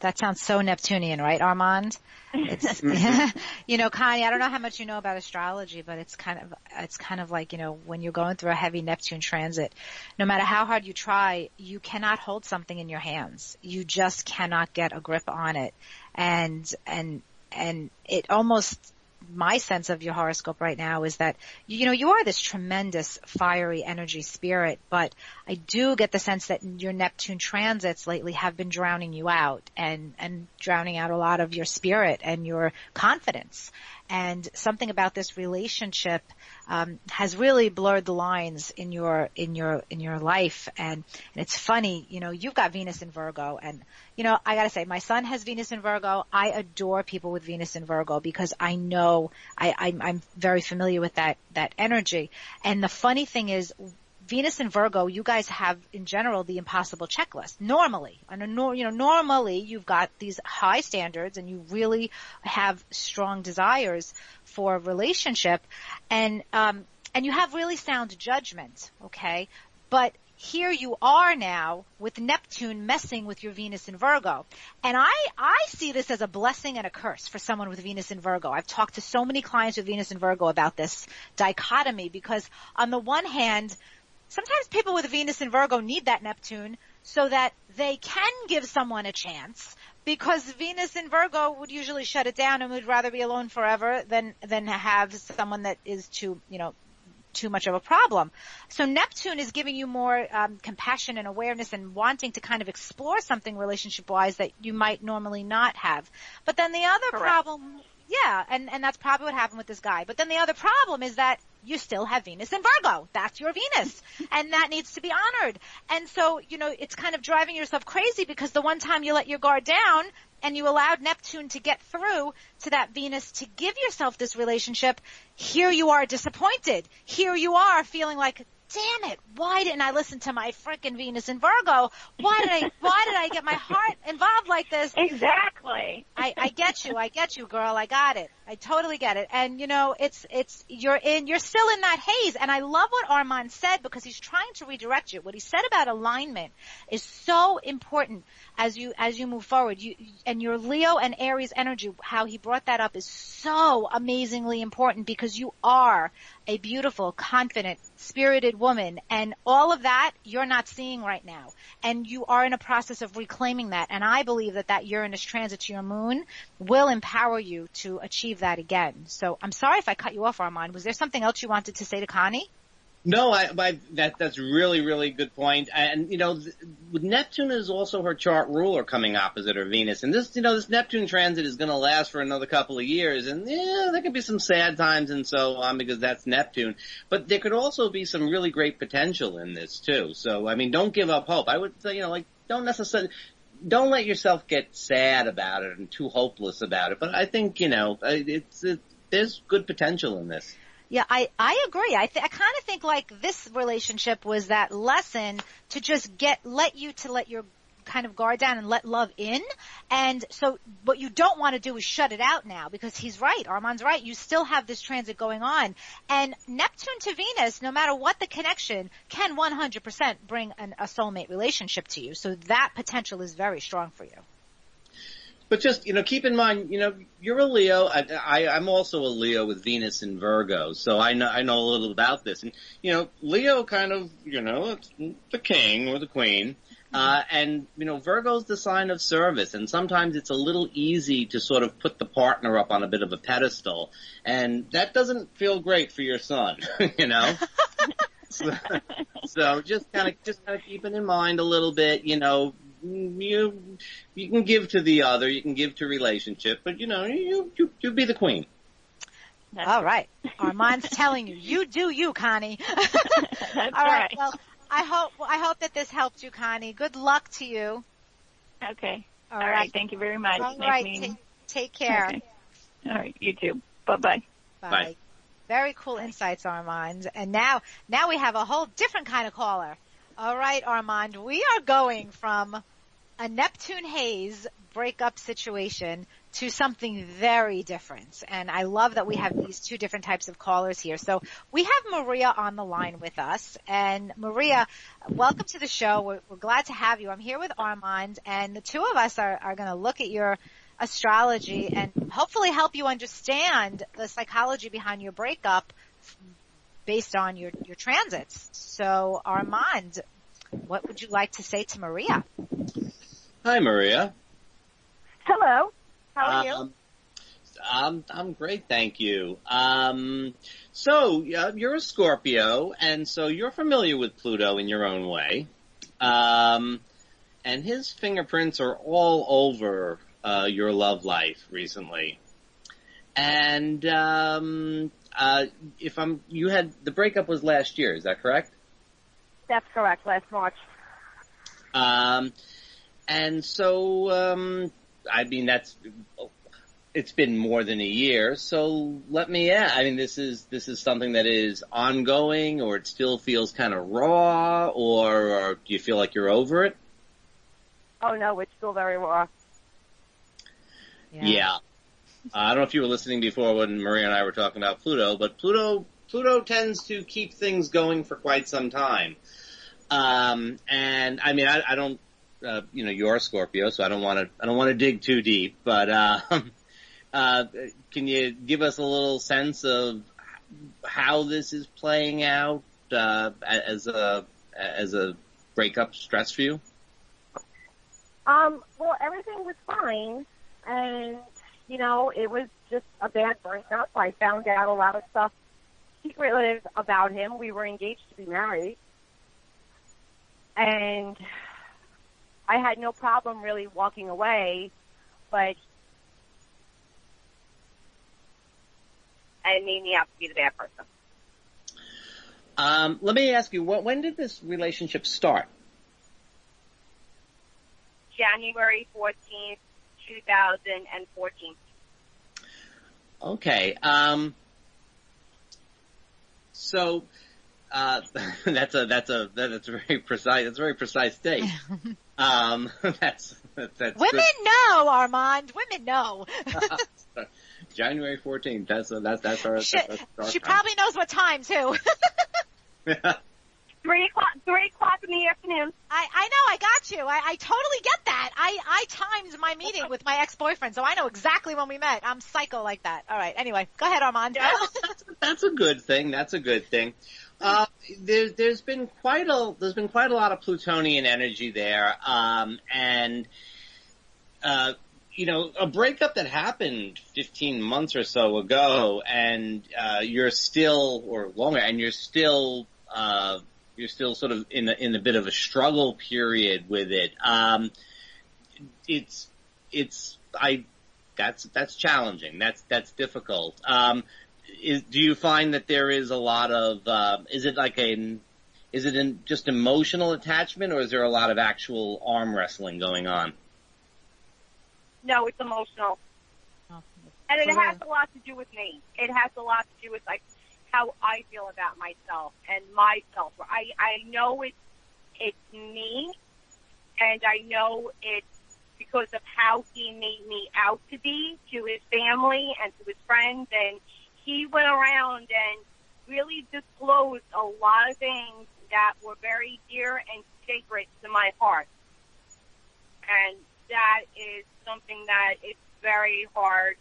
that sounds so Neptunian, right, Armand? It's, [laughs] mm-hmm. [laughs] you know, Connie, I don't know how much you know about astrology, but it's kind of, it's kind of like, you know, when you're going through a heavy Neptune transit, no matter how hard you try, you cannot hold something in your hands. You just cannot get a grip on it. And, and, and it almost my sense of your horoscope right now is that, you know, you are this tremendous fiery energy spirit, but I do get the sense that your Neptune transits lately have been drowning you out and, and drowning out a lot of your spirit and your confidence. And something about this relationship um, has really blurred the lines in your in your in your life. And, and it's funny, you know, you've got Venus in Virgo, and you know, I gotta say, my son has Venus in Virgo. I adore people with Venus in Virgo because I know I, I'm, I'm very familiar with that that energy. And the funny thing is, Venus and Virgo, you guys have in general the impossible checklist. Normally, you know, normally you've got these high standards and you really have strong desires for a relationship and, um, and you have really sound judgment, okay? But here you are now with Neptune messing with your Venus in Virgo. And I, I see this as a blessing and a curse for someone with Venus in Virgo. I've talked to so many clients with Venus in Virgo about this dichotomy because on the one hand, sometimes people with Venus in Virgo need that Neptune so that they can give someone a chance because Venus in Virgo would usually shut it down and would rather be alone forever than than have someone that is too you know too much of a problem. So Neptune is giving you more um, compassion and awareness and wanting to kind of explore something relationship wise that you might normally not have. But then the other Correct. problem yeah, and, and that's probably what happened with this guy. But then the other problem is that you still have Venus in Virgo. That's your Venus. [laughs] and that needs to be honored. And so, you know, it's kind of driving yourself crazy because the one time you let your guard down and you allowed Neptune to get through to that Venus to give yourself this relationship, here you are disappointed. Here you are feeling like, damn it, why didn't I listen to my freaking Venus in Virgo? Why did I, why did I get my heart involved like this? [laughs] Exactly. I, I get you, I get you, girl, I got it. I totally get it. And you know, it's, it's, you're in, you're still in that haze. And I love what Armand said because he's trying to redirect you. What he said about alignment is so important as you, as you move forward. You, and your Leo and Aries energy, how he brought that up is so amazingly important because you are a beautiful, confident, spirited woman and all of that you're not seeing right now. And you are in a process of reclaiming that. And I believe that that Uranus transit to your moon will empower you to achieve that again. So I'm sorry if I cut you off, Armand. Was there something else you wanted to say to Connie? No, I, I, that that's really really good point. And you know, Neptune is also her chart ruler coming opposite her Venus, and this you know this Neptune transit is going to last for another couple of years, and yeah, there could be some sad times and so on because that's Neptune. But there could also be some really great potential in this too. So I mean, don't give up hope. I would say you know like don't necessarily don't let yourself get sad about it and too hopeless about it. But I think you know it's it, there's good potential in this. Yeah, I, I agree. I, th- I kind of think like this relationship was that lesson to just get, let you to let your kind of guard down and let love in. And so what you don't want to do is shut it out now because he's right. Armand's right. You still have this transit going on. And Neptune to Venus, no matter what the connection, can 100% bring an, a soulmate relationship to you. So that potential is very strong for you. But just, you know, keep in mind, you know, you're a Leo. I, I, I'm also a Leo with Venus in Virgo, so I know, I know a little about this. And, you know, Leo kind of, you know, the king or the queen. Uh, and, you know, Virgo's the sign of service, and sometimes it's a little easy to sort of put the partner up on a bit of a pedestal, and that doesn't feel great for your sun, [laughs] you know? so, so just kind of, just kind of keep it in mind a little bit, you know, you you can give to the other, you can give to relationship, but you know, you you, you be the queen. That's All right. Armand's telling you, you do you, Connie. [laughs] That's All right. Well, I hope I hope that this helped you, Connie. Good luck to you. Okay. All, All right. right. Thank you very much. All nice right. Take, take care. Okay. All right. You too. Bye-bye. Bye. Bye. Very cool insights, Armand. And now, now we have a whole different kind of caller. All right, Armand, we are going from a Neptune haze breakup situation to something very different. And I love that we have these two different types of callers here. So we have Maria on the line with us. And Maria, welcome to the show. We're, we're glad to have you. I'm here with Armand and the two of us are, are going to look at your astrology and hopefully help you understand the psychology behind your breakup based on your, your transits. So Armand, what would you like to say to Maria? Hi, Maria. Hello. How are you? Um, I'm I'm great, thank you. Um, so uh, you're a Scorpio, and so you're familiar with Pluto in your own way, um, and his fingerprints are all over uh, your love life recently. And um, uh, if I'm, you had the breakup was last year, is that correct? That's correct. Last March. Um, and so, um, I mean, that's, it's been more than a year. So let me ask, I mean, this is, this is something that is ongoing or it still feels kind of raw or, or do you feel like you're over it? Oh no, it's still very raw. Yeah. yeah. I don't know if you were listening before when Maria and I were talking about Pluto, but Pluto, Pluto tends to keep things going for quite some time. Um, and I mean, I, I don't, uh, you know, you're a Scorpio, so I don't want to, I don't want to dig too deep, but, uh, [laughs] uh, can you give us a little sense of how this is playing out, uh, as a, as a breakup stress for you? Um, well, everything was fine, and, you know, it was just a bad breakup. I found out a lot of stuff secretly about him. We were engaged to be married. And I had no problem really walking away, but I made me out to be the bad person. Um, let me ask you, what, when did this relationship start? January 14th, 2014. Okay. Um, so uh, [laughs] that's a that's a that's a very precise that's a very precise date. [laughs] um, [laughs] that's that's women good. know, Armand. Women know. [laughs] [laughs] January 14th. That's that's that's our. She, that's our she probably knows what time too. Three o'clock, three o'clock in the afternoon. I, I know, I got you. I, I totally get that. I, I timed my meeting with my ex-boyfriend, so I know exactly when we met. I'm psycho like that. All right. Anyway, go ahead, Armand. that's, that's a good thing. That's a good thing. Uh, there, there's been quite a there's been quite a lot of plutonian energy there, um, and uh, you know a breakup that happened 15 months or so ago, and uh, you're still or longer, and you're still uh, you're still sort of in a, in a bit of a struggle period with it. Um, it's it's I that's that's challenging. That's that's difficult. Um, is, do you find that there is a lot of uh, is it like a is it in just emotional attachment or is there a lot of actual arm wrestling going on? No, it's emotional. Oh, And it has a lot to do with me. It has a lot to do with like how I feel about myself and myself. I I know it's it's me, and I know it's because of how he made me out to be to his family and to his friends, and he went around and really disclosed a lot of things that were very dear and sacred to my heart, and that is something that is very hard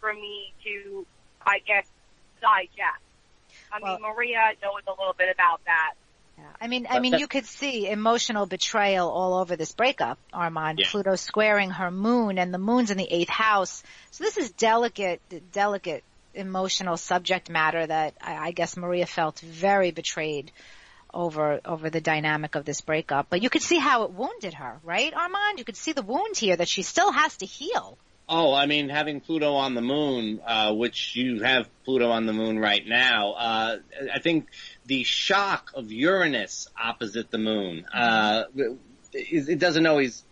for me to, I guess, digest. I Well- mean, Maria knows a little bit about that. Yeah. I mean, I mean, you could see emotional betrayal all over this breakup, Armand. Yeah. Pluto squaring her moon and the moon's in the eighth house. So this is delicate, delicate emotional subject matter that I, I guess Maria felt very betrayed over, over the dynamic of this breakup. But you could see how it wounded her, right, Armand? You could see the wound here that she still has to heal. Oh, I mean, having Pluto on the moon, uh, which you have Pluto on the moon right now, uh, I think the shock of Uranus opposite the moon, uh, it, it doesn't always,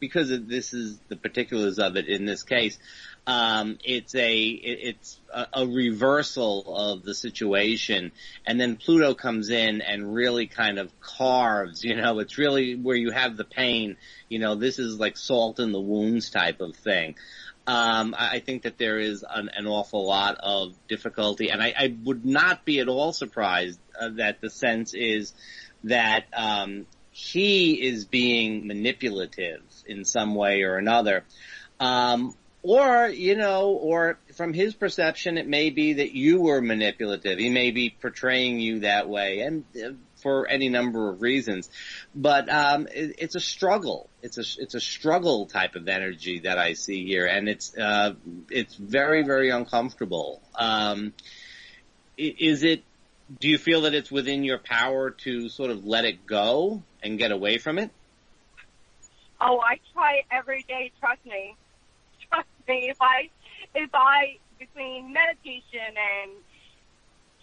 because this is the particulars of it in this case, um, it's a, it, it's a, a reversal of the situation. And then Pluto comes in and really kind of carves, you know, it's really where you have the pain, you know, this is like salt in the wounds type of thing um, I I think that there is an, an awful lot of difficulty, and I, I would not be at all surprised uh, that the sense is that um, he is being manipulative in some way or another. Um, or, you know, or from his perception, it may be that you were manipulative. He may be portraying you that way, and uh, for any number of reasons. But um, it, it's a struggle. It's a it's a struggle type of energy that I see here, and it's uh, it's very very uncomfortable. Um, is it? Do you feel that it's within your power to sort of let it go and get away from it? Oh, I try every day. Trust me. [laughs] Me. If I, if I between meditation and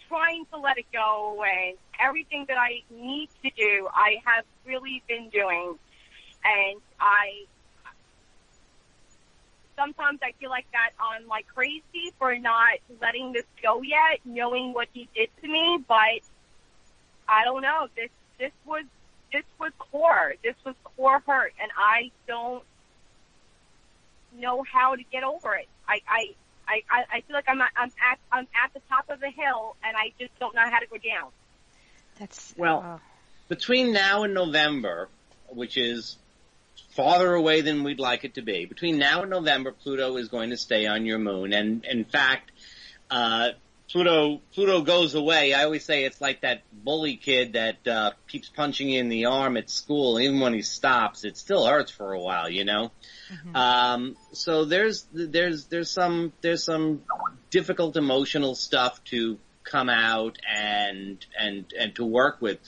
trying to let it go and everything that I need to do, I have really been doing, and I. Sometimes I feel like that I'm like crazy for not letting this go yet, knowing what he did to me, but I don't know. This this was this was core. This was core hurt, and I don't know how to get over it. I I I, I I feel like I'm at, I'm at I'm at the top of the hill, and I just don't know how to go down. That's Well, oh. between now and November, which is farther away than we'd like it to be, between now and November, Pluto is going to stay on your moon. And in fact, uh, Pluto, Pluto goes away. I always say it's like that bully kid that, uh, keeps punching you in the arm at school. Even when he stops, it still hurts for a while, you know? Um, so there's, there's, there's some, there's some difficult emotional stuff to come out and, and, and to work with.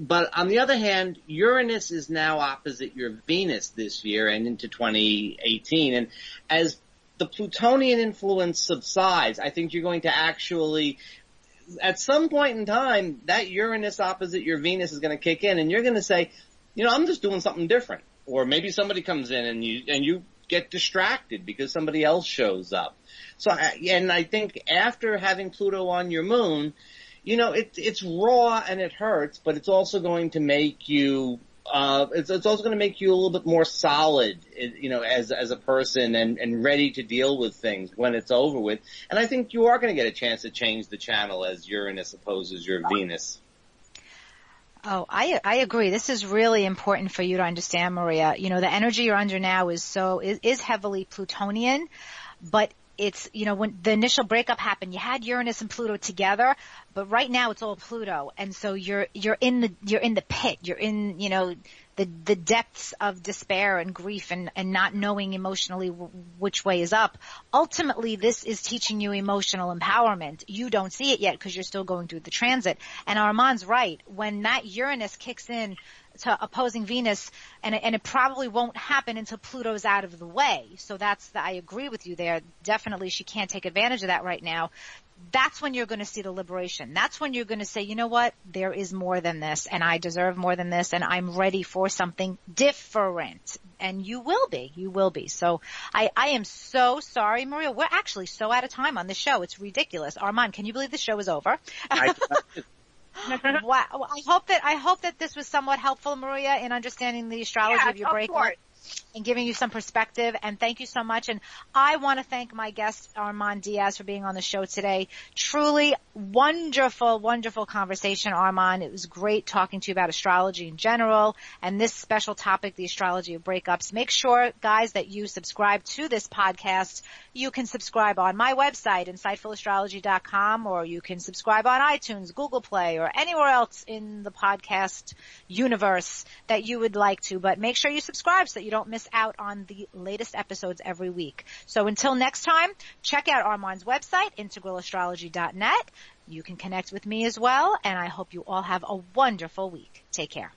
But on the other hand, Uranus is now opposite your Venus this year and into 2018. And as the Plutonian influence subsides, I think you're going to actually, at some point in time, that Uranus opposite your Venus is going to kick in and you're going to say, you know, I'm just doing something different. Or maybe somebody comes in and you, and you get distracted because somebody else shows up. So, and I think after having Pluto on your moon, you know, it, it's raw and it hurts, but it's also going to make you uh, it's, it's also going to make you a little bit more solid, you know, as as a person and and ready to deal with things when it's over with. And I think you are going to get a chance to change the channel as Uranus opposes your Venus. Oh, I I agree. This is really important for you to understand, Maria. You know, the energy you're under now is so is, is heavily Plutonian, but it's, you know, when the initial breakup happened, you had Uranus and Pluto together, but right now it's all Pluto. And so you're, you're in the, you're in the pit. You're in, you know, the, the depths of despair and grief and, and not knowing emotionally w- which way is up. Ultimately, this is teaching you emotional empowerment. You don't see it yet because you're still going through the transit. And Armand's right. When that Uranus kicks in, to opposing Venus, and and it probably won't happen until Pluto's out of the way. So that's the, I agree with you there. Definitely, she can't take advantage of that right now. That's when you're going to see the liberation. That's when you're going to say, you know what, there is more than this, and I deserve more than this, and I'm ready for something different. And you will be, you will be. So I, I am so sorry, Maria. We're actually so out of time on the show. It's ridiculous. Armand, can you believe the show is over? I, [laughs] wow. I hope that I hope that this was somewhat helpful, Maria, in understanding the astrology yes, of your breakup and giving you some perspective. And thank you so much. And I want to thank my guest Armand Diaz for being on the show today. Truly wonderful, wonderful conversation, Armand. It was great talking to you about astrology in general and this special topic, the astrology of breakups. Make sure, guys, that you subscribe to this podcast. You can subscribe on my website, insightfulastrology.com, or you can subscribe on iTunes, Google Play, or anywhere else in the podcast universe that you would like to. But make sure you subscribe so that you don't miss out on the latest episodes every week. So until next time, check out Armand's website, integralastrology.net. You can connect with me as well, and I hope you all have a wonderful week. Take care.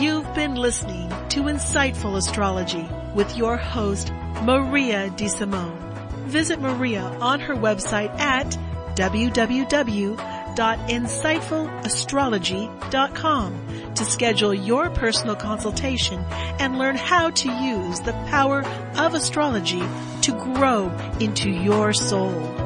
You've been listening to Insightful Astrology with your host, Maria DeSimone. Visit Maria on her website at www.insightfulastrology.com to schedule your personal consultation and learn how to use the power of astrology to grow into your soul.